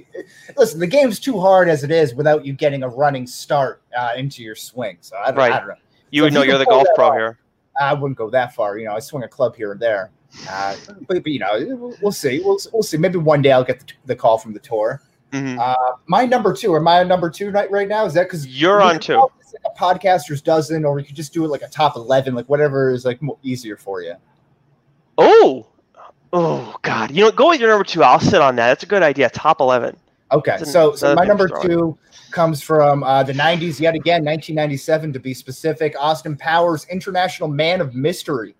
listen, the game's too hard as it is without you getting a running start uh, into your swing. So I don't, Right. I don't know. You So would know you you're the golf pro here. I wouldn't go that far. You know, I swing a club here and there. Uh, but, but you know, we'll- we'll see. We'll we'll see. Maybe one day I'll get the, the call from the tour. Mhm. Uh, my number two, or my number two right, right now is that because You're on two. Like a podcaster's dozen, or we could just do it like a top eleven, like whatever is like easier for you. Oh, oh God! You know, go with your number two. I'll sit on that. That's a good idea. Top eleven. Okay, an- so so my number two comes from uh, the '90s yet again, 1997 to be specific. Austin Powers, International Man of Mystery,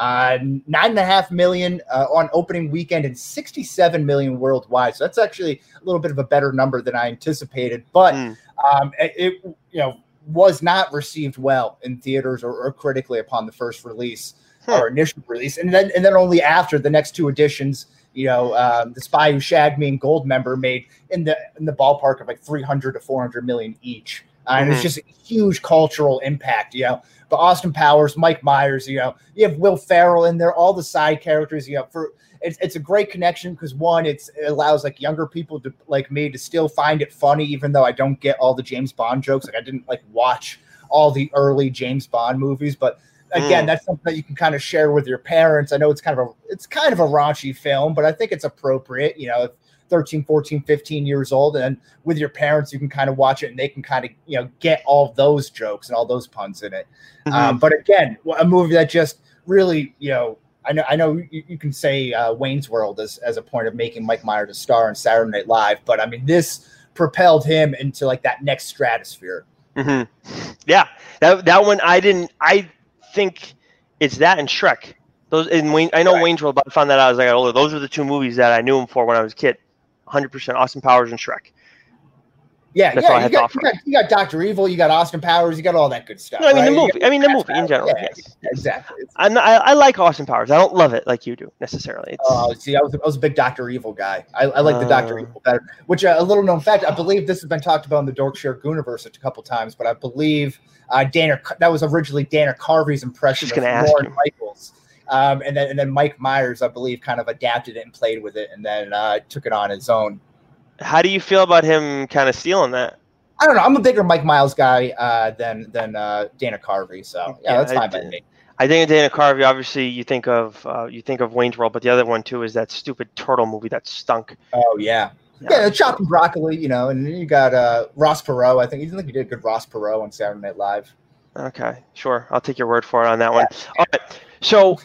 uh, nine and a half million uh, on opening weekend and 67 million worldwide. So that's actually a little bit of a better number than I anticipated, but Mm. um, it, you know was not received well in theaters or, or critically upon the first release Hmm. or initial release, and then and then only after the next two editions. You know, um, the Spy Who Shagged Me and Goldmember made in the in the ballpark of like 300 to 400 million each, uh, and it's Mhm. just a huge cultural impact. You know, but Austin Powers, Mike Myers, you know, you have Will Ferrell in there, all the side characters. You know, for it's, it's a great connection because one, it's it allows like younger people to like me to still find it funny, even though I don't get all the James Bond jokes. Like I didn't like watch all the early James Bond movies, but again, Mm. that's something that you can kind of share with your parents. I know it's kind of a it's kind of a raunchy film, but I think it's appropriate. You know, if 13, 14, 15 years old, and with your parents, you can kind of watch it and they can kind of you know get all those jokes and all those puns in it. Mm-hmm. Um, but again, a movie that just really, you know, I know, I know you, you can say uh, Wayne's World as, as a point of making Mike Myers a star on Saturday Night Live, but I mean, this propelled him into like that next stratosphere. hmm Yeah, that that one I didn't. I think it's that and Shrek. Those in Wayne. I know Right. Wayne's World, but I found that out as I got older. Those were the two movies that I knew him for when I was a kid. 100 percent Austin Powers and Shrek. Yeah, That's yeah, you got, you, got, you got Doctor Evil, you got Austin Powers, you got all that good stuff. No, I mean the right? You movie. I mean the movie in general. Yeah, Yes. exactly. Not, I, I like Austin Powers. I don't love it like you do necessarily. It's, Oh, see, I was, I was a big Doctor Evil guy. I, I like the Doctor Uh. Evil better. Which uh, a little known fact, I believe this has been talked about in the Dorkshire Gooniverse a couple times, but I believe uh, Dana that was originally Dana Carvey's impression of ask Michaels, um, and then and then Mike Myers, I believe, kind of adapted it and played with it, and then uh, took it on his own. How do you feel about him kind of stealing that? I don't know. I'm a bigger Mike Myers guy uh, than than uh, Dana Carvey, so yeah, Yeah, that's fine by me. I think Dana Carvey. Obviously, you think of uh, you think of Wayne's World, but the other one too is that stupid turtle movie that stunk. Oh yeah, yeah, chopped and broccoli, you know, and then you got uh, Ross Perot. I think you think you did a good Ross Perot on Saturday Night Live. Okay, sure. I'll take your word for it on that one. All right. So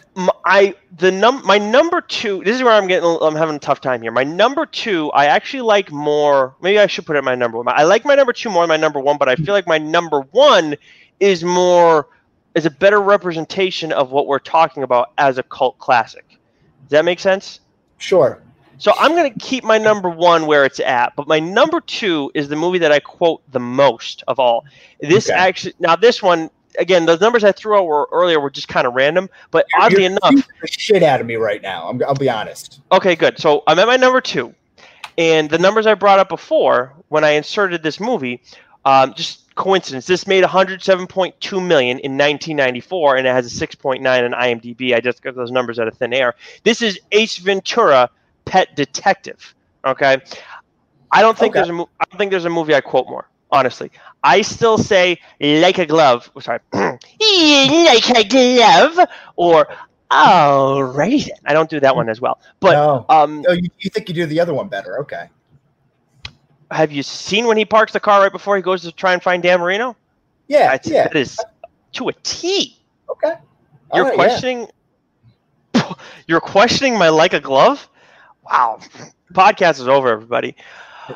I the num my number two. This is where I'm getting. a little- I'm having a tough time here. My number two, I actually like more. Maybe I should put it my number one. I like my number two more than my number one, but I feel like my number one is more is a better representation of what we're talking about as a cult classic. Does that make sense? Sure. So I'm going to keep my number one where it's at, but my number two is the movie that I quote the most of all. This Okay. actually, now this one, again, those numbers I threw out were, earlier were just kind of random, but You're- oddly you're enough, the shit out of me right now. I'm, I'll be honest. Okay, good. So I'm at my number two, and the numbers I brought up before when I inserted this movie, um, just coincidence. This made 107.2 million in 1994, and it has a 6.9 on IMDb. I just got those numbers out of thin air. This is Ace Ventura: Pet Detective. Okay, I don't think Okay. there's a mo- I don't think there's a movie I quote more. Honestly, I still say like a glove. oh, Sorry, [CLEARS THROAT] like a glove, or alrighty then. I don't do that one as well. But no. um, Oh, you, you think you do the other one better? Okay. have you seen when he parks the car right before he goes to try and find Dan Marino? Yeah. Yeah. That is to a T. Okay. All You're right, yeah. questioning. [LAUGHS] You're questioning my like a glove. Wow. Podcast is over, everybody.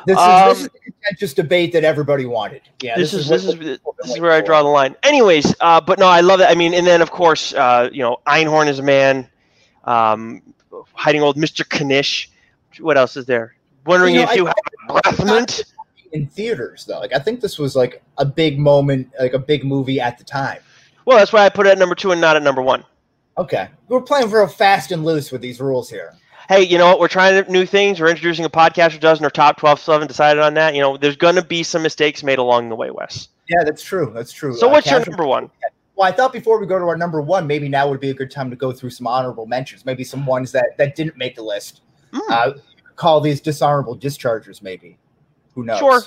This is Um, this is the contentious debate that everybody wanted. Yeah. this, is, this is what- this what we've is where I draw the line. Anyways, uh, but no, I love it. I mean, and then of course, uh, you know, Einhorn is a man. Um, hiding old Mr. Knish. What else is there? Wondering You know, if you I- have a breath in theaters though. Like I think this was like a big moment, like a big movie at the time. Well, that's why I put it at number two and not at number one. Okay, we're playing real fast and loose with these rules here. Hey, you know what? We're trying new things. We're introducing a podcast which doesn't our top 12 still haven't decided on that. You know, there's going to be some mistakes made along the way, Wes. Yeah, that's true. That's true. So Uh, what's your number one? Well, I thought before we go to our number one, maybe now would be a good time to go through some honorable mentions. Maybe some ones that that didn't make the list. Mm, Uh, call these dishonorable dischargers. Maybe. Who knows? Sure.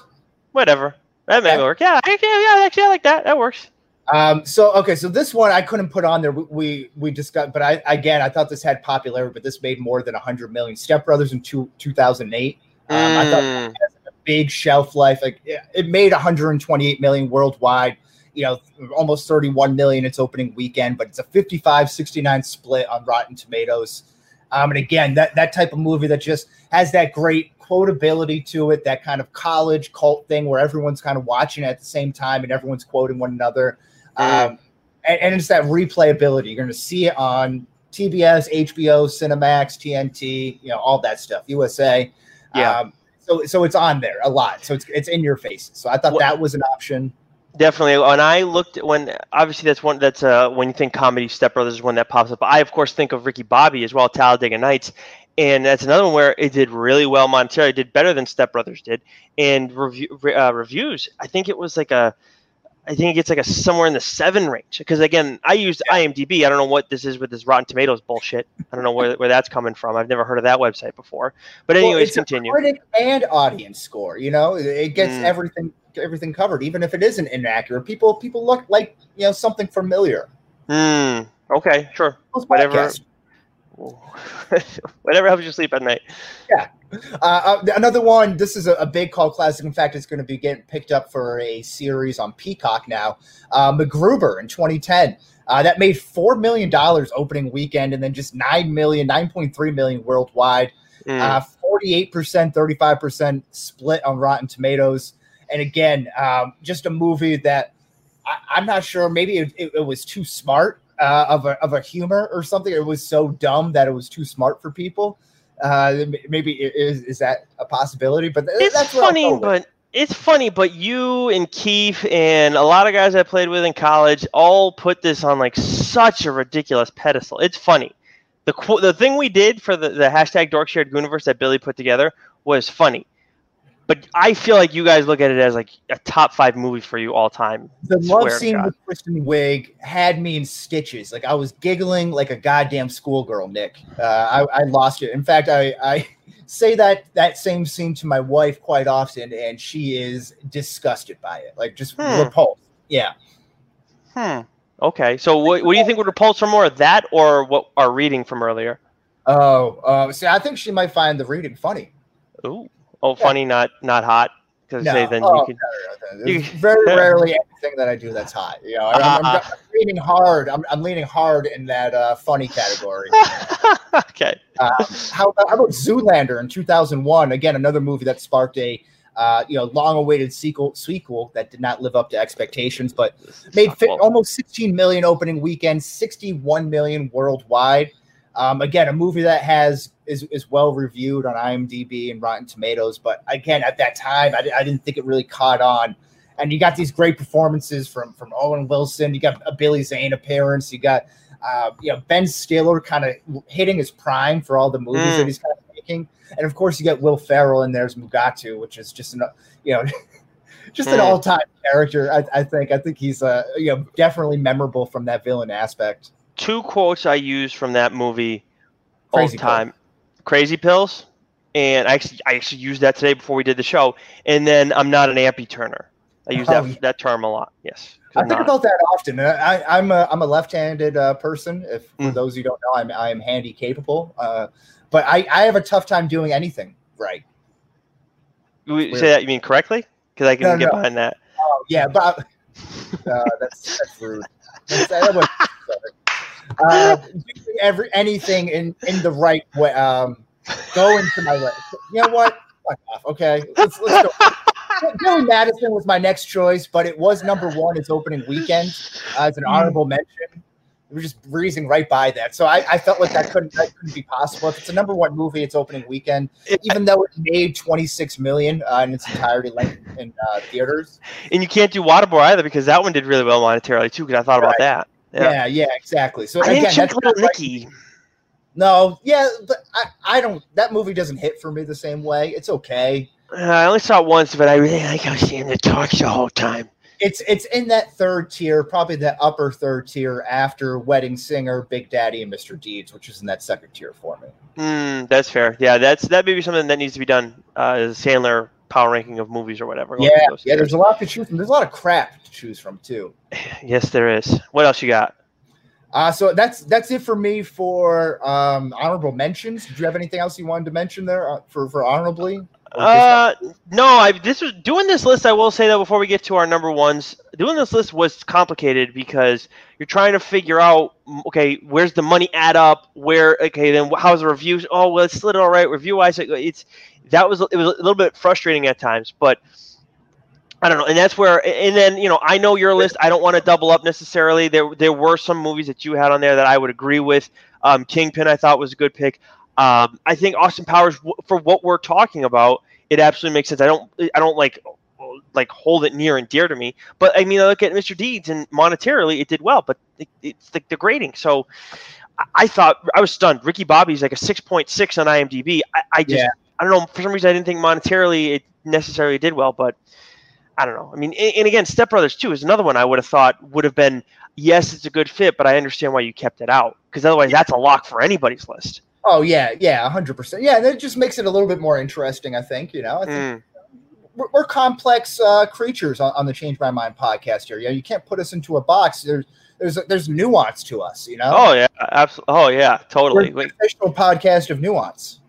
whatever. That may Yeah. work. Yeah, yeah, yeah, actually, I like that. That works. Um, so okay, so this one I couldn't put on there. We we, discussed, but I again I thought this had popularity, but this made more than hundred million. Step Brothers in two two thousand eight. Um, I thought Mm, a big shelf life. Like it made 128 million worldwide. You know, almost 31 million its opening weekend, but it's a 55-69 split on Rotten Tomatoes. Um, and again, that that type of movie that just has that great quotability to it, that kind of college cult thing where everyone's kind of watching at the same time and everyone's quoting one another. Um, and, and it's that replayability. You're going to see it on TBS, HBO, Cinemax, TNT, you know, all that stuff, USA. Yeah. Um, so so it's on there a lot. So it's it's in your face. So I thought What- that was an option. definitely. When I looked, at when obviously that's one that's uh, when you think comedy, Step Brothers is one that pops up. I of course think of Ricky Bobby as well, Talladega Nights, and that's another one where it did really well. Montero did better than Step Brothers did, and review uh, reviews. I think it was like a. I think it gets like a somewhere in the seven range because again, I used IMDb. I don't know what this is with this Rotten Tomatoes bullshit. I don't know where, where that's coming from. I've never heard of that website before. But Well, anyways, it's a continue. critic and audience score. You know, it- gets Mm. everything everything covered, even if it isn't inaccurate. People people look like you know something familiar. Hmm. Okay. Sure. Whatever. [LAUGHS] Whatever helps you sleep at night. Uh, uh, another one. This is a, a big call classic. In fact, it's going to be getting picked up for a series on Peacock now. Uh, MacGruber in 2010. Uh, that made four million dollars opening weekend, and then just nine million, nine point three million worldwide. Mm. Uh, Forty-eight percent, thirty-five percent split on Rotten Tomatoes. And again, um, just a movie that I, I'm not sure. Maybe it, it, it was too smart uh, of a of a humor or something. It was so dumb that it was too smart for people. Uh, maybe is is that a possibility? But th- it's that's funny, but it's funny, but you and Keith and a lot of guys I played with in college all put this on like such a ridiculous pedestal. It's funny. The qu- the thing we did for the, the hashtag Dork Shared Universe that Billy put together was funny. But I feel like you guys look at it as like a top five movie for you all time. the love scene God. with Kristen Wiig had me in stitches. Like I was giggling like a goddamn schoolgirl, Nick. Uh, I, I lost it. In fact, I, I [LAUGHS] say that that same scene to my wife quite often, and she is disgusted by it, like just Hmm. repulsed. Yeah. Hmm. Okay. So what, what do you think would repulse her more, that or what our reading from earlier? Oh, uh, see, I think she might find the reading funny. Ooh. Oh, funny, not not hot. Because No. then Oh, you could. no, no, you- very [LAUGHS] rarely anything that I do that's hot. You know, I, I'm, I'm, Ah. leaning hard. I'm, I'm leaning hard in that uh, funny category. [LAUGHS] okay. Um, how, about, how about Zoolander in 2001? Again, another movie that sparked a Uh, you know, long-awaited sequel sequel that did not live up to expectations, but made fi- almost 16 million opening weekend, 61 million worldwide. Um, again, a movie that has is, is well reviewed on IMDb and Rotten Tomatoes, but again, at that time, I, I didn't think it really caught on. And you got these great performances from from Owen Wilson. You got a Billy Zane appearance. You got uh, you know Ben Stiller kind of hitting his prime for all the movies Mm. that he's kind of making, and of course you get Will Ferrell and there's Mugatu, which is just an you know [LAUGHS] just an Mm. all time character. I, I think I think he's uh you know definitely memorable from that villain aspect. Two quotes I use from that movie all Crazy the time: "Crazy pills," and I actually I actually used that today before we did the show. And then I'm not an ambi-turner. I use Oh, that yeah. that term a lot. Yes. I think not. about that often. I, I'm a I'm a left-handed uh, person. If for Mm. those who don't know, I'm I am handy capable. Uh, but I, I have a tough time doing anything right. You say that you mean correctly? Because I can No, get no. behind that. Oh yeah, but uh, that's that's rude. [LAUGHS] That's, that uh, every anything in in the right way. Um, go into my way. You know what? Fuck off. Okay, let's let's go. [LAUGHS] Billy Madison was my next choice, but it was number one its opening weekend uh, as an honorable mention. We were just breezing right by that, so I, I felt like that couldn't that couldn't be possible. If it's a number one movie, its opening weekend, even though it made twenty six million uh, in its entirety length in uh, theaters. And you can't do Waterboy either because that one did really well monetarily too. Because I thought about that. Yeah, Yeah. yeah, exactly. So I didn't again, check that's Little not right. No, yeah, but I, I don't. That movie doesn't hit for me the same way. It's okay. Uh, I only saw it once, but I really like how Sandler talks the whole time. It's it's in that third tier, probably that upper third tier after Wedding Singer, Big Daddy, and Mr. Deeds, which is in that second tier for me. Mm, that's fair. Yeah, that's that may be something that needs to be done. Uh, Sandler power ranking of movies or whatever. Yeah, yeah. There's a lot to choose from. There's a lot of crap to choose from too. [SIGHS] Yes, there is. What else you got? Uh, so that's that's it for me for um, honorable mentions. Do you have anything else you wanted to mention there uh, for for honorably? Uh, no, I this was doing this list. I will say that before we get to our number ones, doing this list was complicated because you're trying to figure out, okay, where's the money add up? Where, okay, then how's the reviews? Oh, well, it's split all right review wise. It's that was it was a little bit frustrating at times, but I don't know, and that's where, and then you know, I know your list. I don't want to double up necessarily. There, there were some movies that you had on there that I would agree with. Um, Kingpin, I thought was a good pick. Um, I think Austin Powers, for what we're talking about, it absolutely makes sense. I don't, I don't like, like hold it near and dear to me. But I mean, I look at Mr. Deeds, and monetarily, it did well, but it, it's like the grading. So, I, I thought I was stunned. Ricky Bobby's like a six point six on IMDb. I, I just, Yeah. I don't know. For some reason, I didn't think monetarily it necessarily did well, but I don't know. I mean, and, and again, Step Brothers too is another one I would have thought would have been yes, it's a good fit, but I understand why you kept it out because otherwise, that's a lock for anybody's list. Oh yeah, yeah, hundred percent. Yeah, and it just makes it a little bit more interesting. I think you know. I think Mm. we're, we're complex uh, creatures on, on the Change My Mind podcast here. You know, you can't put us into a box. There's there's there's nuance to us. You know, Oh yeah, absolutely. Oh yeah, we're totally. the official podcast of nuance.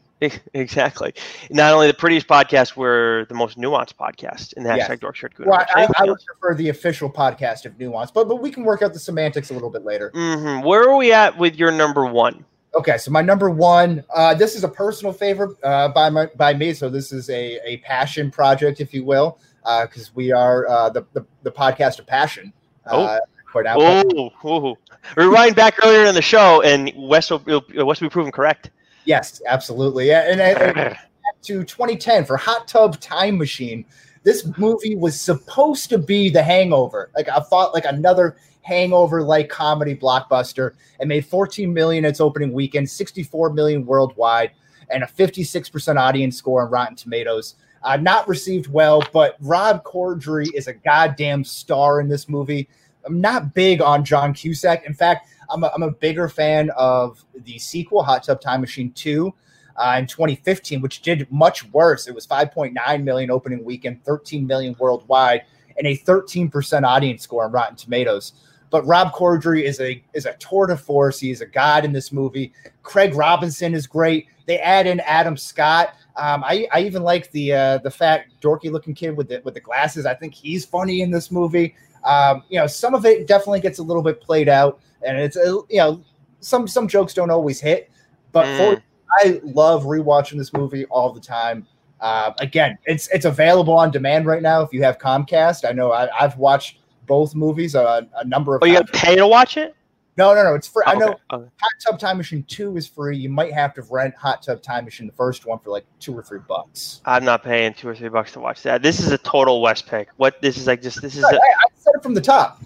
exactly. Not only the prettiest podcast, we're the most nuanced podcast in the Yes. hashtag Dork Shirt. Well, I, I would prefer the official podcast of nuance, but but we can work out the semantics a little bit later. hmm Where are we at with your number one? Okay, so my number one, uh, this is a personal favorite uh, by my by me. So this is a a passion project, if you will, because we are uh, the, the the podcast of passion. Uh. Oh, oh. rewind back earlier in the show, and Wes will, Wes will be proven correct. Yes, absolutely. Yeah, and, and, and [LAUGHS] to 2010 for Hot Tub Time Machine. This movie was supposed to be The Hangover, like I thought, like another hangover-like comedy blockbuster. It made 14 million its opening weekend, 64 million worldwide, and a 56% audience score on Rotten Tomatoes. Uh, not received well, but Rob Corddry is a goddamn star in this movie. I'm not big on John Cusack. In fact, I'm a, I'm a bigger fan of the sequel, Hot Tub Time Machine 2, uh, in 2015, which did much worse. It was 5.9 million opening weekend, 13 million worldwide, and a 13% audience score on Rotten Tomatoes. But Rob Corddry is a is a tour de force. He is a god in this movie. Craig Robinson is great. They add in Adam Scott. Um, I, I even like the uh, the fat dorky looking kid with the with the glasses. I think he's funny in this movie. Um, you know, some of it definitely gets a little bit played out, and it's a, you know some some jokes don't always hit. But Mm. I love rewatching this movie all the time. Uh, again, it's it's available on demand right now if you have Comcast. I know I, have watched both movies a, a number of. Oh, you got to pay to watch it? No, no, no. It's free. Oh, I know okay, okay. Hot Tub Time Machine 2 is free. You might have to rent Hot Tub Time Machine, the first one, for like two or three bucks. I'm not paying two or three bucks to watch that. This is a total Wes pick. What this is like? Just this is. I, A, I said it from the top.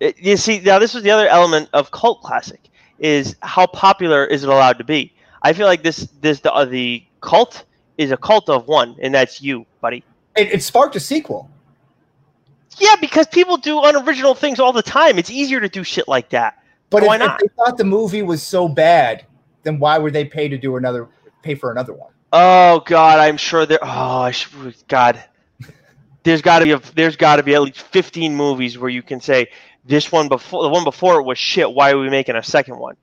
it- you see, now this was the other element of cult classic is how popular is it allowed to be? I feel like this this the uh, the cult is a cult of one, and that's you, buddy. It, it sparked a sequel. Yeah, because people do unoriginal things all the time. It's easier to do shit like that. But Why if, if not? they thought the movie was so bad, then why would they pay to do another, pay for another one? Oh God, I'm sure there. Oh I should, God, there's got to be a, there's got to be at least 15 movies where you can say this one before the one before it was shit. Why are we making a second one?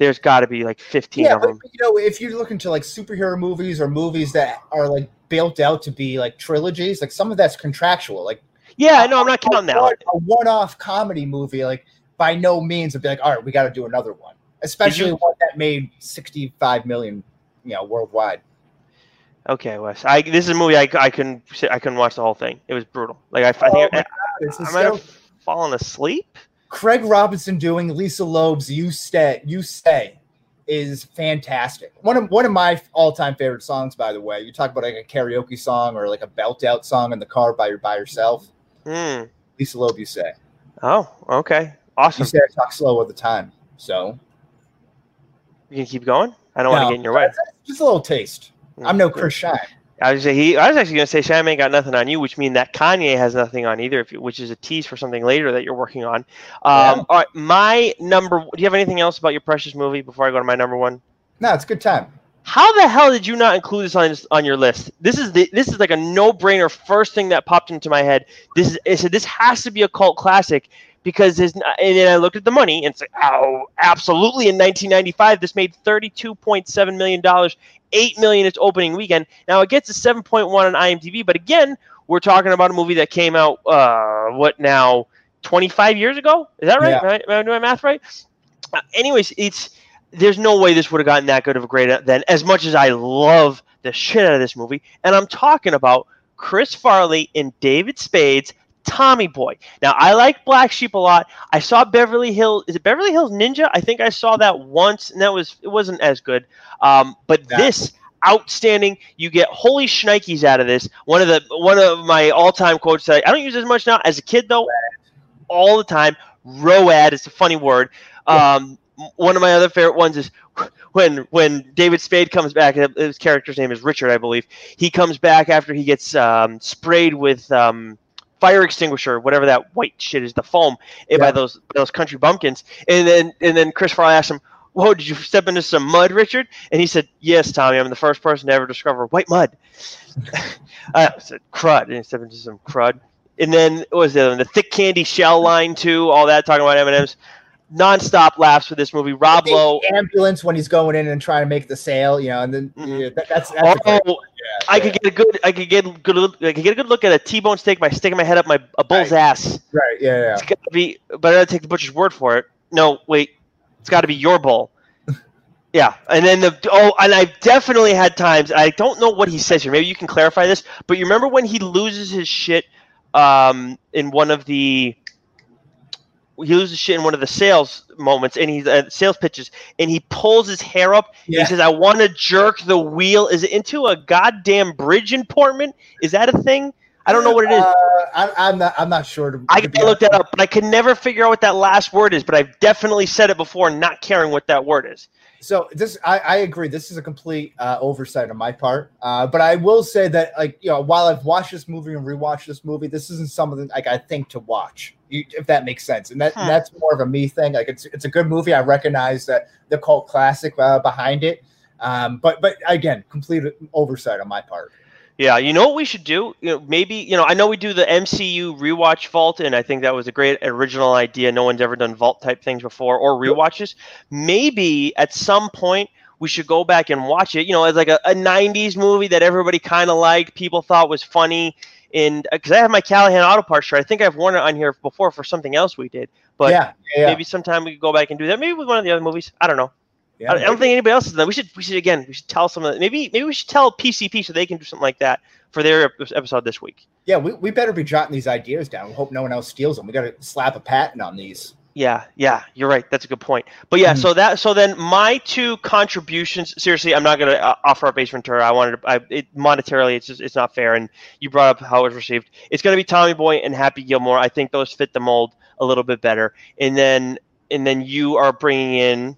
There's got to be like 15 Yeah, of but them. you know, if you're looking to like superhero movies or movies that are like built out to be like trilogies, like some of that's contractual. Like Yeah, no, I'm not counting that. a, one. a one-off comedy movie, like by no means would be like, all right, we got to do another one, especially you- one that made 65 million, you know, worldwide. Okay, Wes. I this is a movie I, I couldn't I couldn't watch the whole thing. It was brutal. Like I, I Oh think my I, it's I might have fallen asleep. Craig Robinson doing Lisa Loeb's "You Stay," "You Stay" is fantastic. One of one of my all-time favorite songs, by the way. You talk about like a karaoke song or like a belt-out song in the car by your by yourself. Hmm. Lisa Loeb, "You Say." Oh, okay. Awesome. You say I talk slow all the time, so You can keep going. I don't want to get in your way. Just a little taste. I'm no Chris Shine. I was, he, I was actually going to say Sham ain't got nothing on you, which means that Kanye has nothing on either, if you, which is a tease for something later that you're working on. Um, Yeah. All right, my number. Do you have anything else about your precious movie before I go to my number one? No, it's a good time. How the hell did you not include this on on your list? This is the this is like a no brainer. First thing that popped into my head. This is I said this has to be a cult classic because n- and then I looked at the money and said, oh absolutely in 1995 this made 32.7 million dollars, eight million its opening weekend. Now it gets a 7.1 on IMDb, but again we're talking about a movie that came out uh what now 25 years ago? Is that right? Yeah. Am I, am I doing my math right? Uh, anyways, it's there's no way this would have gotten that good of a grade then. As much as I love the shit out of this movie, and I'm talking about Chris Farley and David Spade's Tommy Boy. Now I like Black Sheep a lot. I saw Beverly Hill. Is it Beverly Hills Ninja? I think I saw that once, and that was it wasn't as good. Um, but Yeah. this outstanding. You get holy shnikes out of this. One of the one of my all time quotes that I don't use as much now. As a kid though, all the time. Road. It's a funny word. Um, one of my other favorite ones is when when David Spade comes back. uh, His character's name is Richard, I believe. He comes back after he gets um, sprayed with um, fire extinguisher, whatever that white shit is, the foam eh, by those by those country bumpkins. And then and then Chris Farley asked him, "Whoa, did you step into some mud, Richard?" And he said, "Yes, Tommy. I'm the first person to ever discover white mud." [LAUGHS] I said, "Crud," and he stepped into some crud. And then what was the other one? the thick candy shell line too? All that talking about M and M's. Non-stop laughs for this movie. Rob Lowe. ambulance when he's going in and trying to make the sale, you know, and then Mhm. yeah, that, that's, that's Oh, yeah, I yeah. could get a good, I could get good, look- I could get a good look at a T-bone steak by sticking my head up my a bull's Right. ass. right, yeah, yeah. It's gotta be, but I gotta take the butcher's word for it. No, wait, it's got to be your bull. [LAUGHS] yeah, and then the oh, and I've definitely had times. I don't know what he says here. Maybe you can clarify this. But you remember when he loses his shit um, in one of the he loses shit in one of the sales moments, and he's uh, sales pitches, and he pulls his hair up. and Yeah. He says, "I want to jerk the wheel." Is it into a goddamn bridge in Portman? Is that a thing? I don't know what it is. Uh, I, I'm not. I'm not sure. To, I gotta look that up, but I can never figure out what that last word is. But I've definitely said it before, not caring what that word is. So this, I, I agree. This is a complete uh, oversight on my part. Uh, but I will say that, like, you know, while I've watched this movie and rewatched this movie, this isn't something like I think to watch. You, if that makes sense, and that Hmm. that's more of a me thing. Like, it's it's a good movie. I recognize that the cult classic uh, behind it. Um, but but again, complete oversight on my part. Yeah, you know what we should do? You know, maybe you know. I know we do the MCU rewatch vault, and I think that was a great original idea. No one's ever done vault type things before or rewatches. Maybe at some point we should go back and watch it. You know, as like a, a '90s movie that everybody kind of liked, people thought was funny. And uh, because I have my Callahan Auto Parts shirt, I think I've worn it on here before for something else we did. But yeah, yeah, yeah. maybe sometime we could go back and do that. Maybe with one of the other movies. I don't know. Yeah, I, I don't think anybody else is that. We should we should again we should tell some of that. Maybe maybe we should tell PCP so they can do something like that for their episode this week. Yeah, we, we better be jotting these ideas down. We hope no one else steals them. We got to slap a patent on these. Yeah, yeah, you're right. That's a good point. But yeah, mm-hmm. so that so then my two contributions. Seriously, I'm not going to uh, offer up Ace Ventura. I wanted to, I, it, monetarily, it's just it's not fair. And you brought up how it was received. It's going to be Tommy Boy and Happy Gilmore. I think those fit the mold a little bit better. And then and then you are bringing in.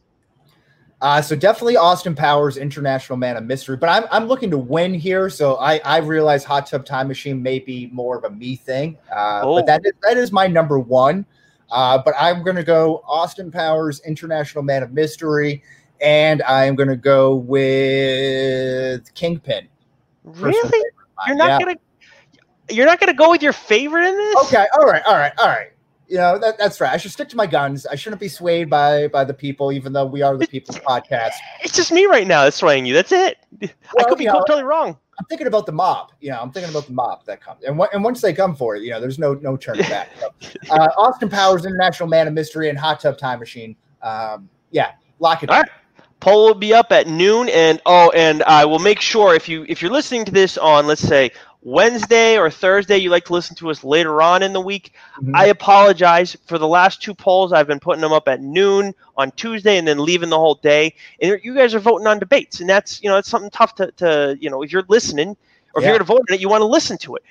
Uh, so definitely Austin Powers, International Man of Mystery, but I'm, I'm looking to win here. So I, I realize Hot Tub Time Machine may be more of a me thing, uh, oh. but that is, that is my number one. Uh, but I'm going to go Austin Powers, International Man of Mystery, and I'm going to go with Kingpin. Really? You're not yeah. gonna you're not gonna go with your favorite in this? Okay, all right, all right, all right. You know that, that's right. I should stick to my guns. I shouldn't be swayed by by the people, even though we are the people's [LAUGHS] podcast. It's just me right now that's swaying you. That's it. Well, I could be know, totally wrong. I'm thinking about the mob. You know, I'm thinking about the mob that comes, and, and once they come for it, you know, there's no no turning back. So, [LAUGHS] uh, Austin Powers, International Man of Mystery, and Hot Tub Time Machine. Um, yeah, lock it. All right. Poll will be up at noon, and oh, and I will make sure if you if you're listening to this on let's say Wednesday or Thursday, you like to listen to us later on in the week. Mm-hmm. I apologize for the last two polls. I've been putting them up at noon on Tuesday and then leaving the whole day. And you guys are voting on debates, and that's you know it's something tough to, to you know if you're listening or if yeah. you're going to vote on it, you want to listen to it.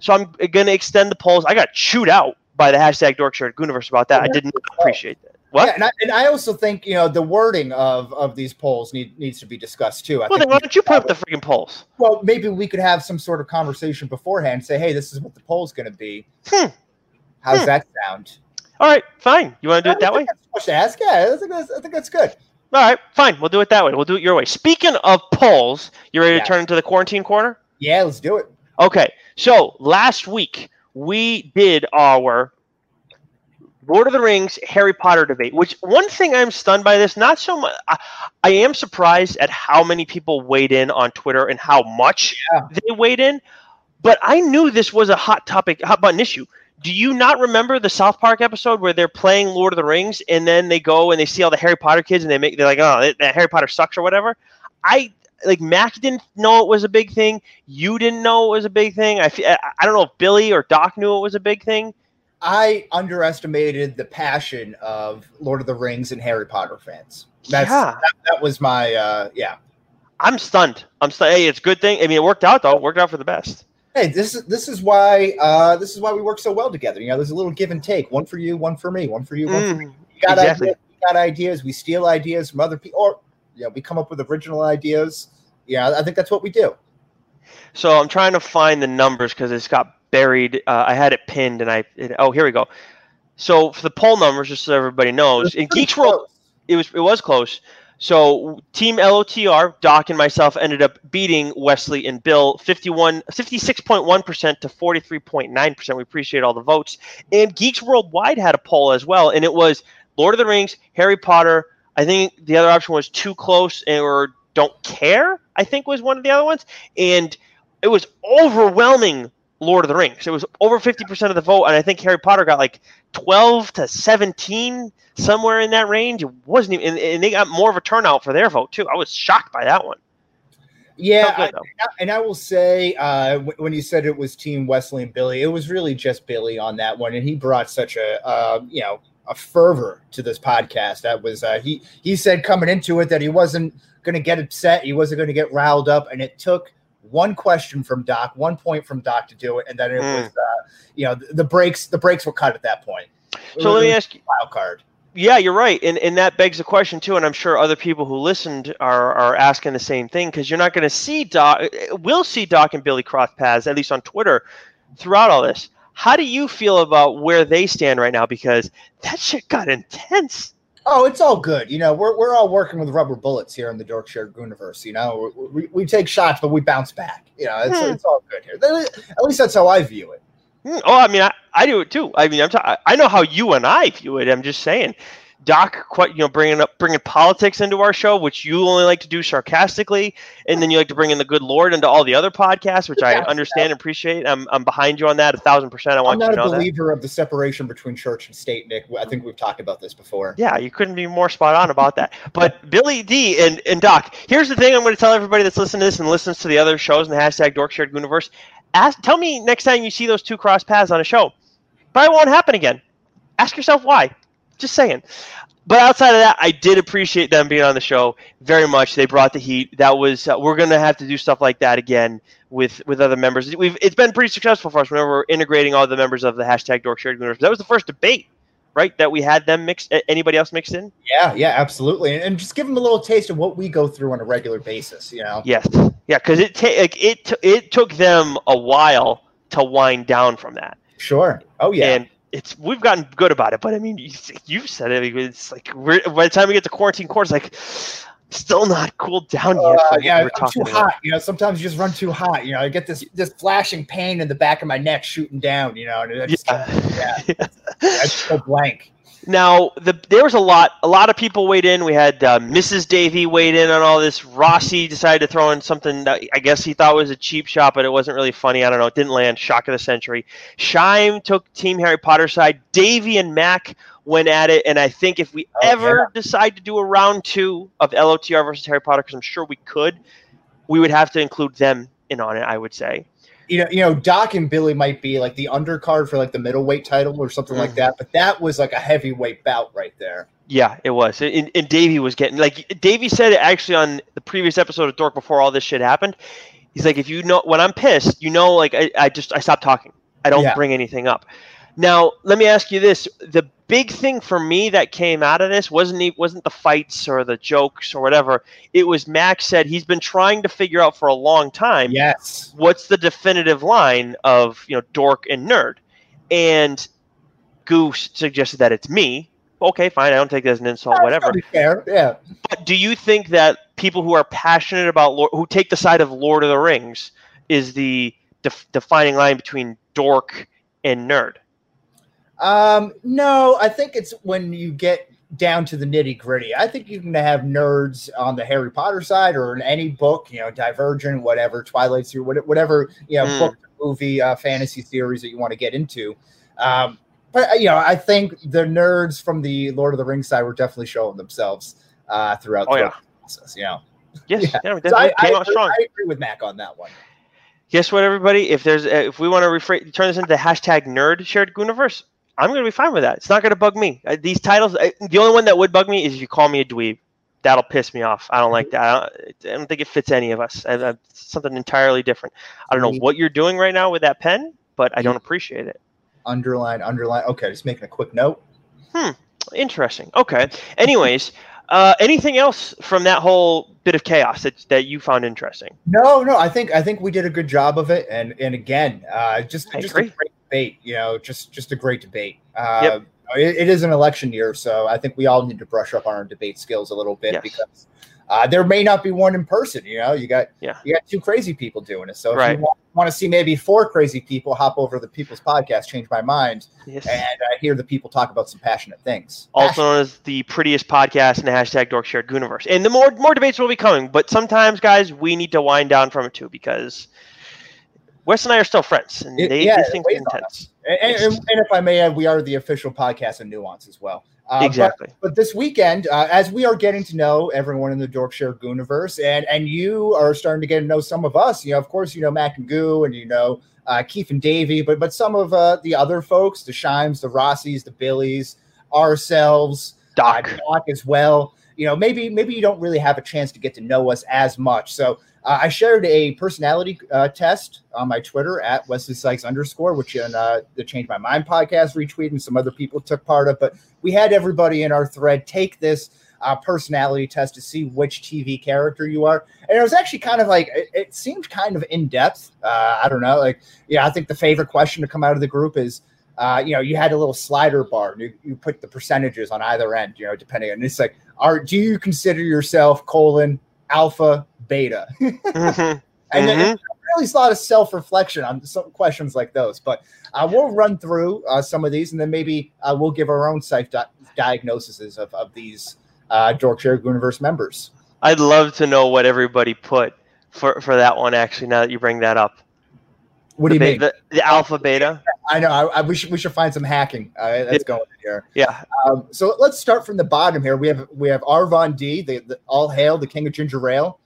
So I'm going to extend the polls. I got chewed out by the hashtag Dorkshire Gooniverse about that. I didn't appreciate that. What? Yeah, and I, and I, also think you know the wording of of these polls need, needs to be discussed too. I well, then why don't you put up the freaking polls? Well, maybe we could have some sort of conversation beforehand. Say, hey, this is what the poll's going to be. Hmm. How's hmm. that sound? All right, fine. You want to do it that way? To ask. Yeah, I think that's, I think that's good. All right, fine. We'll do it that way. We'll do it your way. Speaking of polls, you ready yeah. to turn into the quarantine corner? Yeah, let's do it. Okay. So last week we did our Lord of the Rings, Harry Potter debate. Which one thing I'm stunned by this, not so much. I, I am surprised at how many people weighed in on Twitter and how much yeah. they weighed in. But I knew this was a hot topic, hot button issue. Do you not remember the South Park episode where they're playing Lord of the Rings and then they go and they see all the Harry Potter kids and they make they're like, oh, that Harry Potter sucks or whatever? I like Mac didn't know it was a big thing. You didn't know it was a big thing. I I don't know if Billy or Doc knew it was a big thing. I underestimated the passion of Lord of the Rings and Harry Potter fans. That's yeah. that, that was my uh yeah. I'm stunned. I'm stunned. Hey, it's a good thing. I mean, it worked out though. It worked out for the best. Hey, this is this is why uh this is why we work so well together. You know, there's a little give and take. One for you, one for me, one for you, one mm, for me. You got exactly. ideas, we got ideas. We steal ideas from other people, or you know, we come up with original ideas. Yeah, I think that's what we do. So I'm trying to find the numbers because it's got buried. Uh, I had it pinned, and I it, oh here we go. So for the poll numbers, just so everybody knows, in Geeks World, it was it was close. So Team LOTR, Doc and myself ended up beating Wesley and Bill 51, 56.1% to 43.9%. We appreciate all the votes. And Geeks Worldwide had a poll as well, and it was Lord of the Rings, Harry Potter. I think the other option was too close or don't care, I think was one of the other ones. And it was overwhelming Lord of the Rings. It was over 50% of the vote, and I think Harry Potter got like 12 to 17, somewhere in that range. It wasn't even, and, and they got more of a turnout for their vote, too. I was shocked by that one. Yeah, good, I, and I will say, uh, when you said it was Team Wesley and Billy, it was really just Billy on that one, and he brought such a, uh, you know, a fervor to this podcast. That was uh, he. He said coming into it that he wasn't going to get upset, he wasn't going to get riled up, and it took one question from Doc, one point from Doc to do it, and then it mm. was, uh, you know, the, the breaks. The breaks were cut at that point. So let me ask you, wild card. Yeah, you're right, and and that begs the question too. And I'm sure other people who listened are are asking the same thing because you're not going to see Doc. We'll see Doc and Billy cross paths at least on Twitter throughout all this. How do you feel about where they stand right now? Because that shit got intense. Oh, it's all good. You know, we're, we're all working with rubber bullets here in the Dorkshire universe. You know, we, we take shots, but we bounce back. You know, it's, hmm. it's all good here. At least that's how I view it. Hmm. Oh, I mean, I, I do it too. I mean, I'm t- I know how you and I view it. I'm just saying, Doc, quite you know, bringing up bringing politics into our show, which you only like to do sarcastically, and then you like to bring in the good Lord into all the other podcasts, which I understand and appreciate. I'm, I'm behind you on that a thousand percent. I want I'm you to know not a believer of the separation between church and state, Nick. I think we've talked about this before. Yeah, you couldn't be more spot on about that. But Billy D and, and Doc, here's the thing I'm going to tell everybody that's listening to this and listens to the other shows in the hashtag Dork Shared Universe. Ask, tell me next time you see those two cross paths on a show. Probably won't happen again. Ask yourself why. Just saying. But outside of that, I did appreciate them being on the show very much. They brought the heat. That was uh, we're going to have to do stuff like that again with with other members. We've it's been pretty successful for us whenever we're integrating all the members of the hashtag Dork Shared Universe. That was the first debate, right? That we had them mixed. Anybody else mixed in? Yeah, yeah, absolutely. And, and just give them a little taste of what we go through on a regular basis. You know. Yes. Yeah, because it ta- like it t- it took them a while to wind down from that. Sure. Oh yeah. And it's we've gotten good about it, but I mean, you, you've said it. It's like we're, by the time we get to quarantine quarters, like still not cooled down yet. Uh, yeah, we I'm too about. hot. You know, sometimes you just run too hot. You know, I get this this flashing pain in the back of my neck shooting down. You know, and just, yeah, yeah. [LAUGHS] I just go blank. Now, the, there was a lot. A lot of people weighed in. We had uh, Mrs. Davey weighed in on all this. Rossi decided to throw in something that I guess he thought was a cheap shot, but it wasn't really funny. I don't know. It didn't land. Shock of the century. Shime took Team Harry Potter side. Davey and Mac went at it, and I think if we oh, ever yeah. decide to do a round two of LOTR versus Harry Potter, because I'm sure we could, we would have to include them in on it. I would say you know, you know, Doc and Billy might be like the undercard for like the middleweight title or something mm. like that, but that was like a heavyweight bout right there. Yeah, it was. And, and Davey was getting like Davey said it actually on the previous episode of Dork before all this shit happened. He's like, if you know when I'm pissed, you know, like I, I just I stop talking. I don't yeah. bring anything up. Now, let me ask you this: the big thing for me that came out of this wasn't wasn't the fights or the jokes or whatever. It was Max said he's been trying to figure out for a long time. Yes. What's the definitive line of you know dork and nerd? And Goose suggested that it's me. Okay, fine. I don't take that as an insult. That's whatever. Fair. Yeah. But do you think that people who are passionate about Lord, who take the side of Lord of the Rings is the def- defining line between dork and nerd? Um, no, I think it's when you get down to the nitty gritty. I think you can have nerds on the Harry Potter side or in any book, you know, Divergent, whatever, Twilight series, whatever, you know, mm. book, movie, uh, fantasy series that you want to get into. Um, but uh, you know, I think the nerds from the Lord of the Rings side were definitely showing themselves uh, throughout oh, the yeah. process. You know, yes, yeah. yeah so I, I, I, I, agree with Mac on that one. Guess what, everybody? If there's uh, if we want to rephrase, turn this into the hashtag Nerd Shared Gooniverse, I'm going to be fine with that. It's not going to bug me. Uh, these titles, uh, the only one that would bug me is if you call me a dweeb. That'll piss me off. I don't like that. I don't, I don't think it fits any of us. I, I, something entirely different. I don't know what you're doing right now with that pen, but I don't appreciate it. Underline, underline. Okay, just making a quick note. Hmm. Interesting. Okay. Anyways, uh, anything else from that whole bit of chaos that, that you found interesting? No, no. I think I think we did a good job of it, and and again, uh, just I just agree. a great debate. You know, just just a great debate. Uh, yep. it, it is an election year, so I think we all need to brush up on our debate skills a little bit yes. because uh, there may not be one in person. You know, you got yeah. you got two crazy people doing it. So if right. you want, want, to see maybe four crazy people, hop over the People's Podcast, change my mind, yes. and uh, hear the people talk about some passionate things. Also known as the prettiest podcast in the hashtag Dork Shared Gooniverse. And the more more debates will be coming, but sometimes, guys, we need to wind down from it too because Wes and I are still friends, and they, yeah, these things intense. And, and, and, if I may add, we are the official podcast of Nuance as well. Uh, exactly. But, but, this weekend, uh, as we are getting to know everyone in the Dorkshire Gooniverse, and and you are starting to get to know some of us. You know, of course, you know Mac and Goo, and you know uh, Keith and Davey, but but some of uh, the other folks, the Shimes, the Rossies, the Billies, ourselves, Doc, uh, Doc as well. You know, maybe maybe you don't really have a chance to get to know us as much. So uh, I shared a personality uh, test on my Twitter at Wesley Sykes underscore, which in uh, the Change My Mind podcast retweeted and some other people took part of. But we had everybody in our thread take this uh, personality test to see which TV character you are. And it was actually kind of like, it, it seemed kind of in depth. Uh, I don't know. Like, yeah, I think the favorite question to come out of the group is, uh, you know, you had a little slider bar and you, you put the percentages on either end, you know, depending on it's like, are do you consider yourself colon alpha beta. [LAUGHS] mm-hmm. And then mm-hmm. Riley's a lot of self reflection on some questions like those. But uh, we'll run through uh, some of these, and then maybe uh, we'll give our own self di- diagnoses of of these uh, Dorkshire Gooniverse members. I'd love to know what everybody put for for that one. Actually, now that you bring that up, What do you the, mean? The, the alpha beta. I know. I, I, we should we should find some hacking uh, that's going in here. Yeah, Um, so let's start from the bottom here. We have we have Arvon D, the, the all hail the king of ginger ale.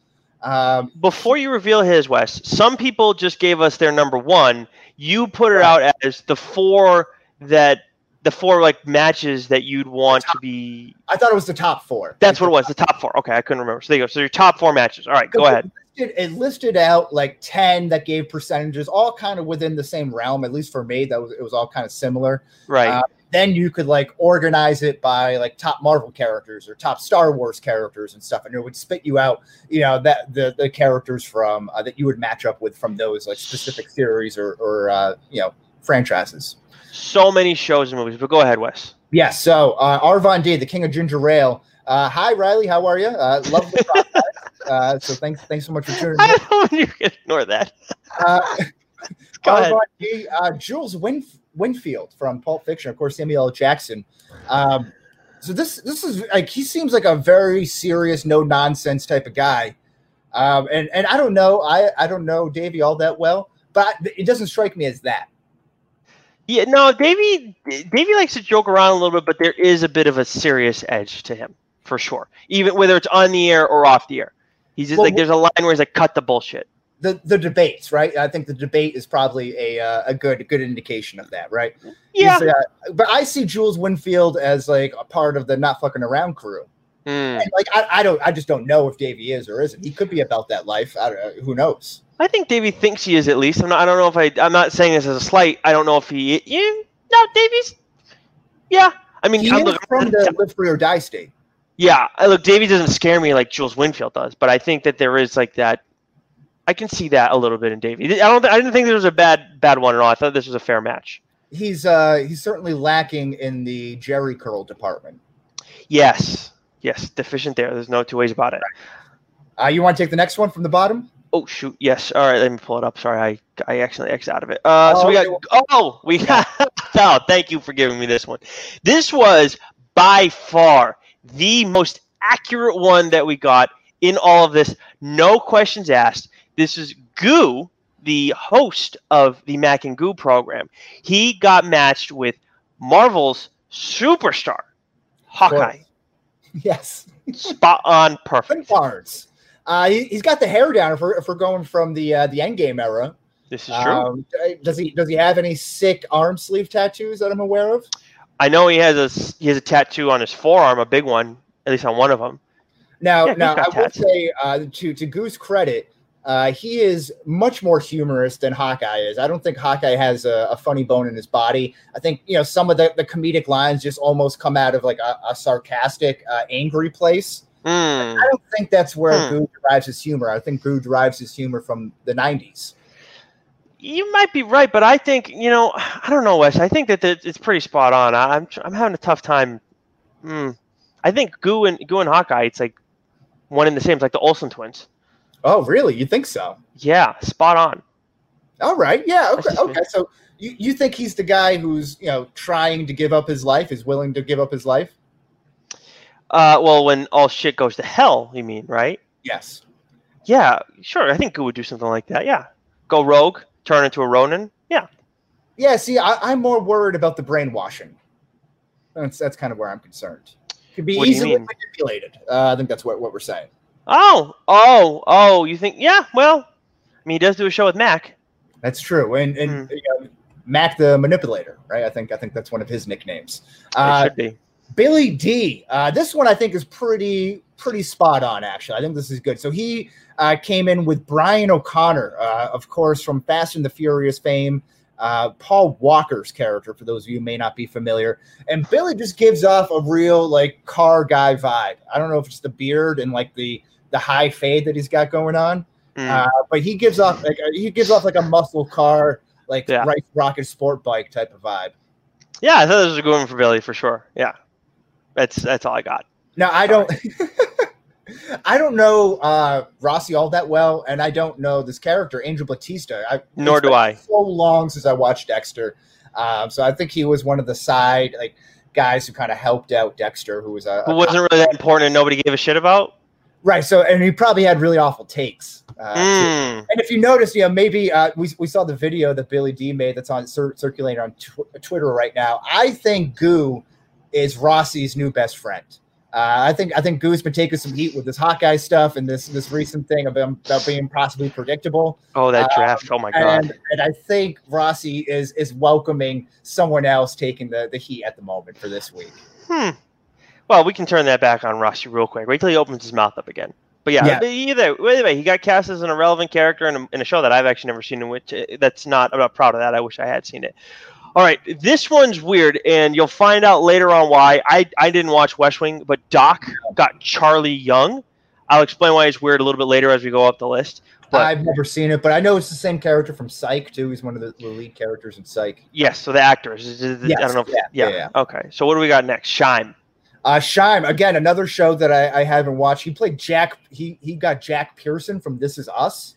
Um, before you reveal his Wes, some people just gave us their number one. You put it out as the four that the four like matches that you'd want to be. I thought it was the top four. That's what it was. The top four. Okay, I couldn't remember. So there you go. So your top four matches. All right, go ahead. It listed, it listed out like ten that gave percentages, all kind of within the same realm. At least for me, that was it was all kind of similar. Right. Uh, then you could like organize it by like top Marvel characters or top Star Wars characters and stuff, and it would spit you out, you know, that the the characters from uh, that you would match up with from those like specific series or or uh, you know franchises. so many shows and movies. But go ahead, Wes. Yes. So uh, Arvon D, the king of ginger ale. Uh, hi Riley, how are you? Uh, love the [LAUGHS] podcast. Uh, so thanks thanks so much for tuning [LAUGHS] in. I don't you can ignore that. Uh, [LAUGHS] [LAUGHS] Go ahead. Uh, Jules Win- Winfield from Pulp Fiction, of course, Samuel L. Jackson. Um, so this this is like he seems like a very serious, no nonsense type of guy. Um, and and I don't know, I I don't know Davey all that well, but it doesn't strike me as that. Yeah, no, Davey. Davey likes to joke around a little bit, but there is a bit of a serious edge to him for sure. Even whether it's on the air or off the air, he's just Well, like there's a line where he's like, "Cut the bullshit." The the debates, right? I think the debate is probably a uh, a good good indication of that, right? Yeah. Uh, but I see Jules Winfield as like a part of the not fucking around crew. Mm. Like I, I don't I just don't know if Davey is or isn't. He could be about that life. I don't know. Who knows? I think Davey thinks he is at least. I'm not. I don't know if I. I'm not saying this as a slight. I don't know if he. Yeah, no, Davey's. Yeah. I mean, He I'm is looking- from the live free or die state. Yeah, look, Davey doesn't scare me like Jules Winfield does, but I think that there is like that. I can see that a little bit in Davey. I don't. I didn't think there was a bad bad one at all. I thought this was a fair match. He's uh he's certainly lacking in the Jheri curl department. Yes, yes, deficient there. There's no two ways about it. Uh, you want to take the next one from the bottom? Oh shoot! Yes. All right. Let me pull it up. Sorry, I I accidentally X out of it. Uh, so we got. Oh, Oh, we [LAUGHS] got. oh, thank you for giving me this one. This was by far the most accurate one that we got in all of this. No questions asked. This is Goo, the host of the Mac and Goo program. He got matched with Marvel's superstar, Hawkeye. [LAUGHS] Yes. Spot on, perfect. Barnes. Uh, he, he's got the hair down if we're, going from the uh, the Endgame era. This is true. Um, does he does he have any sick arm sleeve tattoos that I'm aware of? I know he has a he has a tattoo on his forearm, a big one, at least on one of them. Now, Yeah, now I got will say uh, to to Goo's credit, uh, he is much more humorous than Hawkeye is. I don't think Hawkeye has a, a funny bone in his body. I think you know some of the, the comedic lines just almost come out of like a, a sarcastic, uh, angry place. Mm. I don't think that's where Hmm. Goo derives his humor. I think Goo derives his humor from the '90s. You might be right, but I think you know [SIGHS] I don't know, Wes. I think that it's pretty spot on. I- I'm I'm having a tough time. Mm. I think Goo and Goo and Hawkeye, it's like one in the same. It's like the Olsen twins. Oh, really? You think so? Yeah, spot on. All right. Yeah. Okay. Okay. So you, you think he's the guy who's you know trying to give up his life, is willing to give up his life? Uh, well, when all shit goes to hell, you mean, right? Yes. Yeah, sure. I think Goo would do something like that. Yeah, go rogue, turn into a Ronin. Yeah, Yeah. See, I, I'm more worried about the brainwashing. That's that's kind of where I'm concerned. Could be What easily manipulated. Uh, I think that's what, what we're saying. Oh, oh, oh! You think? Yeah. Well, I mean, he does do a show with Mac. That's true. And and Hmm. you know, Mac the manipulator, right? I think I think that's one of his nicknames. It Uh, should be. Billy D. Uh, this one I think is pretty pretty spot on. Actually, I think this is good. So he uh, came in with Brian O'Connor, uh, of course, from Fast and the Furious fame. Uh, Paul Walker's character, for those of you who may not be familiar, and Billy just gives off a real like car guy vibe. I don't know if it's the beard and like the the high fade that he's got going on, Mm. uh, but he gives off like a- he gives off like a muscle car, like Yeah. right rocket sport bike type of vibe. yeah, I thought this was a good one for Billy for sure. Yeah, that's that's all I got. Now I don't. [LAUGHS] I don't know uh, Rossi all that well, and I don't know this character, Angel Batista. I, Nor do I. So long since I watched Dexter, um, so I think he was one of the side like guys who kind of helped out Dexter, who was a, who wasn't really that important and nobody gave a shit about. Right. So, and he probably had really awful takes. Uh, Mm. And if you notice, you know, maybe uh, we, we saw the video that Billy D made that's on cir- circulating on tw- Twitter right now. I think Goo is Rossi's new best friend. Uh, I think I think Goo's been taking some heat with this Hawkeye stuff and this this recent thing about, about being possibly predictable. Oh, that Uh, draft! Oh my god! And, and I think Rossi is is welcoming someone else taking the, the heat at the moment for this week. Hmm. Well, we can turn that back on Rossi real quick. Wait till he opens his mouth up again. But yeah, Yeah. but either either way, he got cast as an irrelevant character in a, in a show that I've actually never seen. In which uh, that's not. I'm not proud of that. I wish I had seen it. All right, this one's weird, and you'll find out later on why. I I didn't watch West Wing, but Doc got Charlie Young. I'll explain why it's weird a little bit later as we go up the list. But- I've never seen it, but I know it's the same character from Psych too. He's one of the, the lead characters in Psych. Yes, so the actors. is- I Yes, don't know. If, yeah, yeah, yeah, Okay, so what do we got next? Shime. Uh, Shime again, another show that I, I haven't watched. He played Jack. He he got Jack Pearson from This Is Us,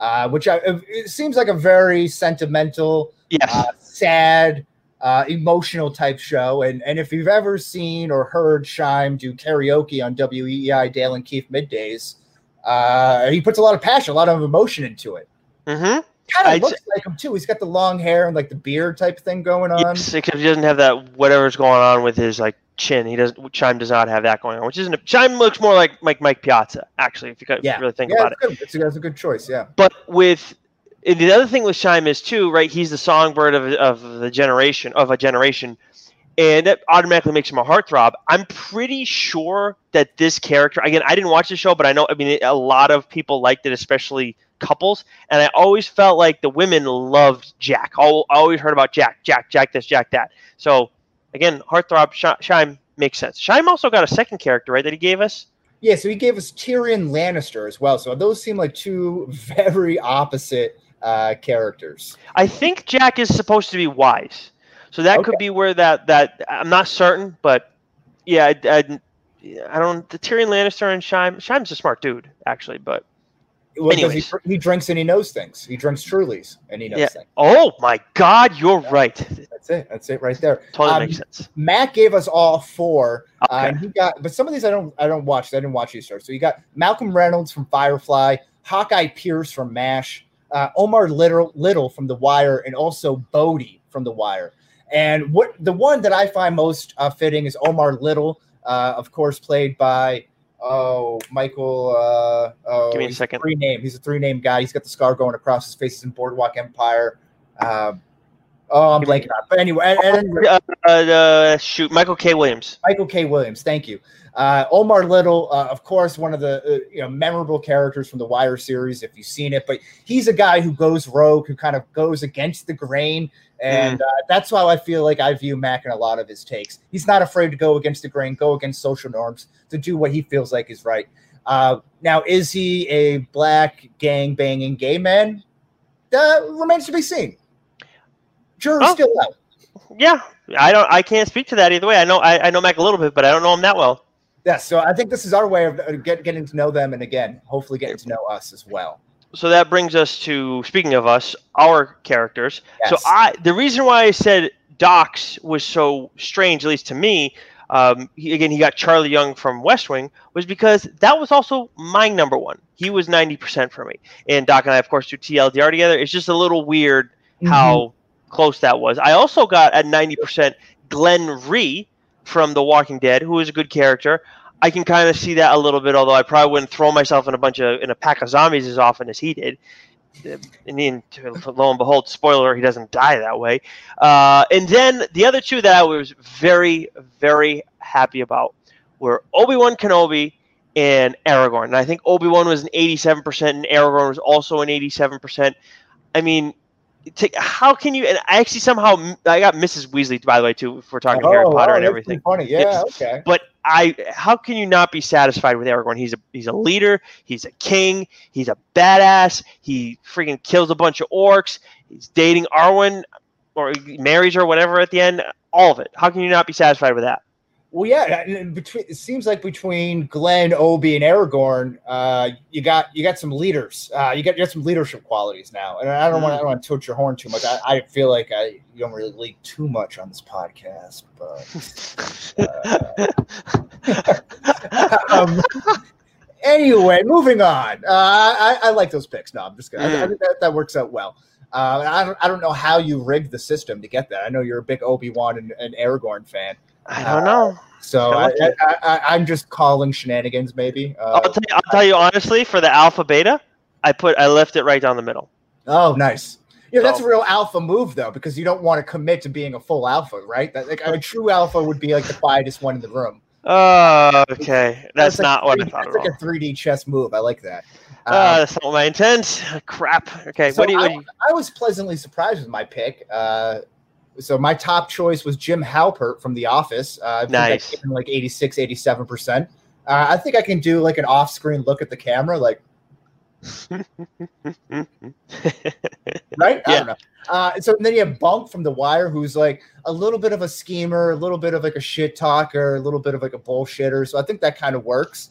uh, which I, it seems like a very sentimental, Yes. uh, sad, uh, emotional type show. And and if you've ever seen or heard Shime do karaoke on WEEI Dale and Keith middays, uh, he puts a lot of passion, a lot of emotion into it. mm-hmm. Kind of looks like him too. He's got the long hair and like the beard type thing going on. Yes, except he doesn't have that whatever's going on with his like chin. He doesn't. Shime does not have that going on, which isn't. Shime looks more like Mike Mike Piazza, actually, if you Yeah. really think yeah, about it. good. It's, a- it's a good choice. Yeah. But with the other thing with Shime is too, right? He's the songbird of of the generation of a generation, and that automatically makes him a heartthrob. I'm pretty sure that this character. Again, I didn't watch the show, but I know. I mean, a lot of people liked it, especially couples. And I always felt like the women loved Jack. I always heard about Jack, Jack, Jack this, Jack that. So again, heartthrob Sh- Shime makes sense. Shime also got a second character, right? That he gave us. Yeah, so he gave us Tyrion Lannister as well. So those seem like two [LAUGHS] very opposite uh, characters. I think Jack is supposed to be wise, so that could be where that that I'm not certain, but yeah, I, I, I don't. The Tyrion Lannister and Shime. Shime's a smart dude, actually, but Well, he, he drinks and he knows things. He drinks Trulies and he knows Yeah. things. oh my God, you're right. That's it. That's it right there. Totally Um, makes sense. Matt gave us all four. Uh, and he got, but some of these I don't, I don't watch. I didn't watch these stars. So you got Malcolm Reynolds from Firefly, Hawkeye Pierce from Mash, uh, Omar Little, Little from The Wire, and also Bodie from The Wire. And what the one that I find most uh, fitting is Omar Little, uh, of course, played by oh Michael. Uh, oh, Give me a second. Three name. He's a three name guy. He's got the scar going across his face. He's in Boardwalk Empire. Um, oh, I'm Give me- blanking out. But anyway, and, and- Uh, uh, shoot, Michael K. Williams. Michael K. Williams, thank you. Uh, Omar Little, uh, of course, one of the uh, you know memorable characters from the Wire series, if you've seen it. But he's a guy who goes rogue, who kind of goes against the grain, and uh, that's how I feel like I view Mac in a lot of his takes. He's not afraid to go against the grain, go against social norms, to do what he feels like is right. Uh, now, is he a black gang banging gay man? That remains to be seen. Jury's Oh. still out. Yeah, I don't. I can't speak to that either way. I know. I, I know Mac a little bit, but I don't know him that well. Yes, so I think this is our way of get, getting to know them, and again, hopefully getting to know us as well. So that brings us to speaking of us, our characters. So I the reason why I said Docs was so strange, at least to me, um, he, again he got Charlie Young from West Wing, was because that was also my number one. He was ninety percent for me, and Doc and I of course do TLDR together. It's just a little weird how close that was. I also got at ninety percent Glenn Rhee from The Walking Dead, who is a good character. I can kind of see that a little bit, although I probably wouldn't throw myself in a bunch of in a pack of zombies as often as he did. And then, lo and behold, spoiler, he doesn't die that way. Uh, and then the other two that I was very, very happy about were Obi Wan Kenobi and Aragorn. And I think Obi Wan was an 87%, and Aragorn was also an 87%. I mean, to, how can you? And I actually somehow I got Mrs. Weasley, by the way, too, if we're talking Harry Oh, Potter wow, and everything. Funny, yeah, Yes. okay. But I, how can you not be satisfied with Aragorn? He's a he's a leader. He's a king. He's a badass. He freaking kills a bunch of orcs. He's dating Arwen, or he marries her, whatever. At the end, all of it. How can you not be satisfied with that? Well, yeah. Between it seems like between Glenn, Obi, and Aragorn, uh, you got you got some leaders. Uh, you got you got some leadership qualities now. And I don't want I don't want to toot your horn too much. I, I feel like I you don't really leak too much on this podcast, but. Uh, [LAUGHS] um, anyway, moving on. Uh, I, I like those picks. No, I'm just kidding. I, I think that, that works out well. Uh, I don't I don't know how you rigged the system to get that. I know you're a big Obi Wan and, and Aragorn fan. I don't know. So I, I, I, I'm just calling shenanigans, maybe. Uh, I'll tell, you, I'll tell you honestly, for the alpha beta, I put I left it right down the middle. oh, nice. Yeah, that's a real alpha move, though, because you don't want to commit to being a full alpha, right? That, like a true alpha would be like the quietest one in the room. Oh, okay. That's, like not what I 3D thought That's at all. like a 3D chess move. I like that. Uh, Uh, that's not my intent. Crap. Okay. so what do you? I, I was pleasantly surprised with my pick. Uh, so my top choice was Jim Halpert from The Office. Uh, I think Nice. like 86, 87%. Uh, I think I can do like an off-screen look at the camera, like [LAUGHS] right? I don't know. Uh, so then you have Bunk from The Wire, who's like a little bit of a schemer, a little bit of like a shit talker, a little bit of like a bullshitter. So I think that kind of works.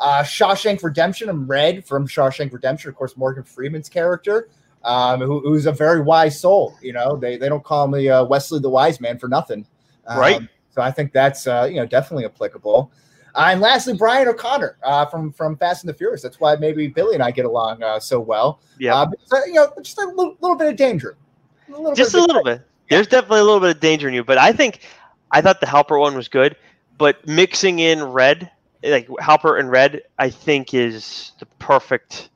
Uh, Shawshank Redemption, I'm Red from Shawshank Redemption, of course, Morgan Freeman's character, um, who, who's a very wise soul. You know, they, they don't call me uh, Wesley the Wise Man for nothing. Um, Right. So I think that's uh, you know definitely applicable. Uh, and lastly, Brian O'Connor uh, from from Fast and the Furious. That's why maybe Billy and I get along uh, so well. yeah. Uh, uh, you know, just a little, little bit of danger. A little Just a little bit. There's definitely a little bit of danger in you, but I think I thought the Halpert one was good, but mixing in red, like Halpert and red, I think is the perfect.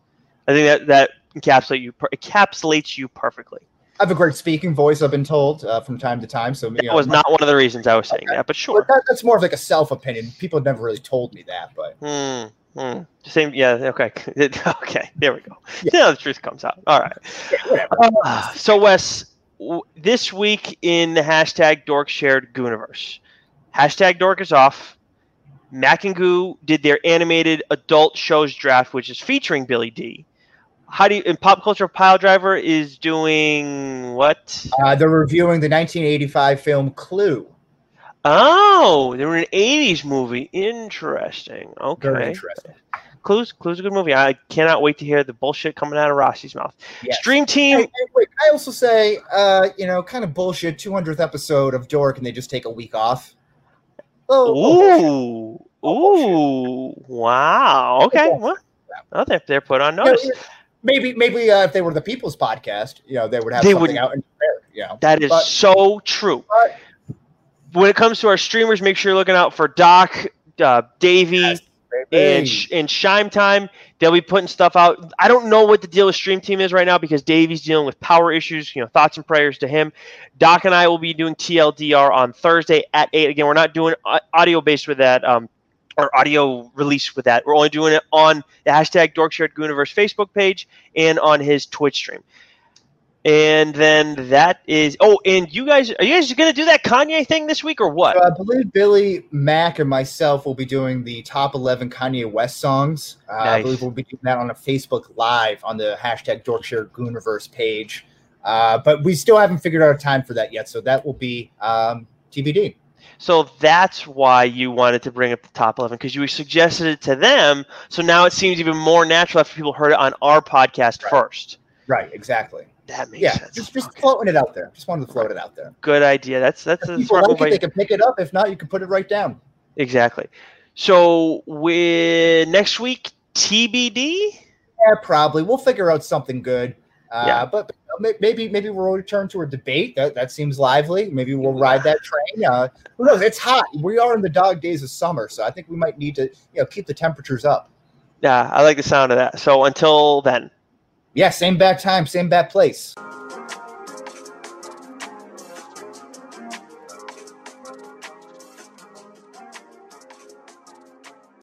I think that that encapsulate you per- encapsulates you perfectly. I have a great speaking voice. I've been told uh, from time to time. So you know, was not one of the reasons I was saying that, but but sure. that, that's more of like a self opinion. People have never really told me that, but Hmm. hmm. Same. Yeah. Okay. [LAUGHS] okay. There we go. Yeah. Now the truth comes out. All right. yeah. Uh, so Wes, w- this week in the hashtag Dork shared Gooniverse, hashtag Dork is off. Mac and Goo did their animated adult shows draft, which is featuring Billy D. How do you? And Pop Culture Pile Driver is doing what? Uh, they're reviewing the 1985 film Clue. Oh, they're an '80s movie. Interesting. Okay. Very interesting. Clues. Clues a good movie. I cannot wait to hear the bullshit coming out of Rossi's mouth. Yes. Stream Team. hey, wait, I also say, uh, you know, kind of bullshit. 200th episode of Dork, and they just take a week off. Oh, Ooh, ooh, wow. Okay, well, oh, they're, they're put on notice. Maybe, maybe uh, if they were the People's Podcast, you know, they would have They something would- out and prepared. You know, That is But- so true. but- When it comes to our streamers, make sure you're looking out for Doc, uh, Davey, Yes, and Sh- and Shime Time. They'll be putting stuff out. I don't know what the deal with Stream Team is right now because Davey's dealing with power issues. You know, thoughts and prayers to him. Doc and I will be doing TLDR on Thursday at eight. Again, we're not doing audio based with that. Um, or audio release with that. We're only doing it on the hashtag Dorkshared Gooniverse Facebook page and on his Twitch stream. And then that is oh, and you guys are you guys gonna do that Kanye thing this week or what? So I believe Billy, Mac, and myself will be doing the top 11 Kanye West songs. Uh, I believe we'll be doing that on a Facebook Live on the hashtag Dorkshire Gooniverse page. Uh, but we still haven't figured out a time for that yet. So that will be um, TBD. So that's why you wanted to bring up the top 11 because you suggested it to them. So now it seems even more natural after people heard it on our podcast Right. first. Right, exactly. That makes Yeah, sense. just, just Okay. floating it out there. Just wanted to float it out there. Good idea. That's that's If a people smart like it, they can pick it up. If not, you can put it right down. Exactly. So we next week TBD. Yeah, probably. We'll figure out something good. Uh, Yeah. But maybe maybe we'll return to a debate. That that seems lively. Maybe we'll ride that train. Uh, who knows? It's hot. We are in the dog days of summer, so I think we might need to you know keep the temperatures up. Yeah, I like the sound of that. So until then. Yeah, same bad time, same bad place.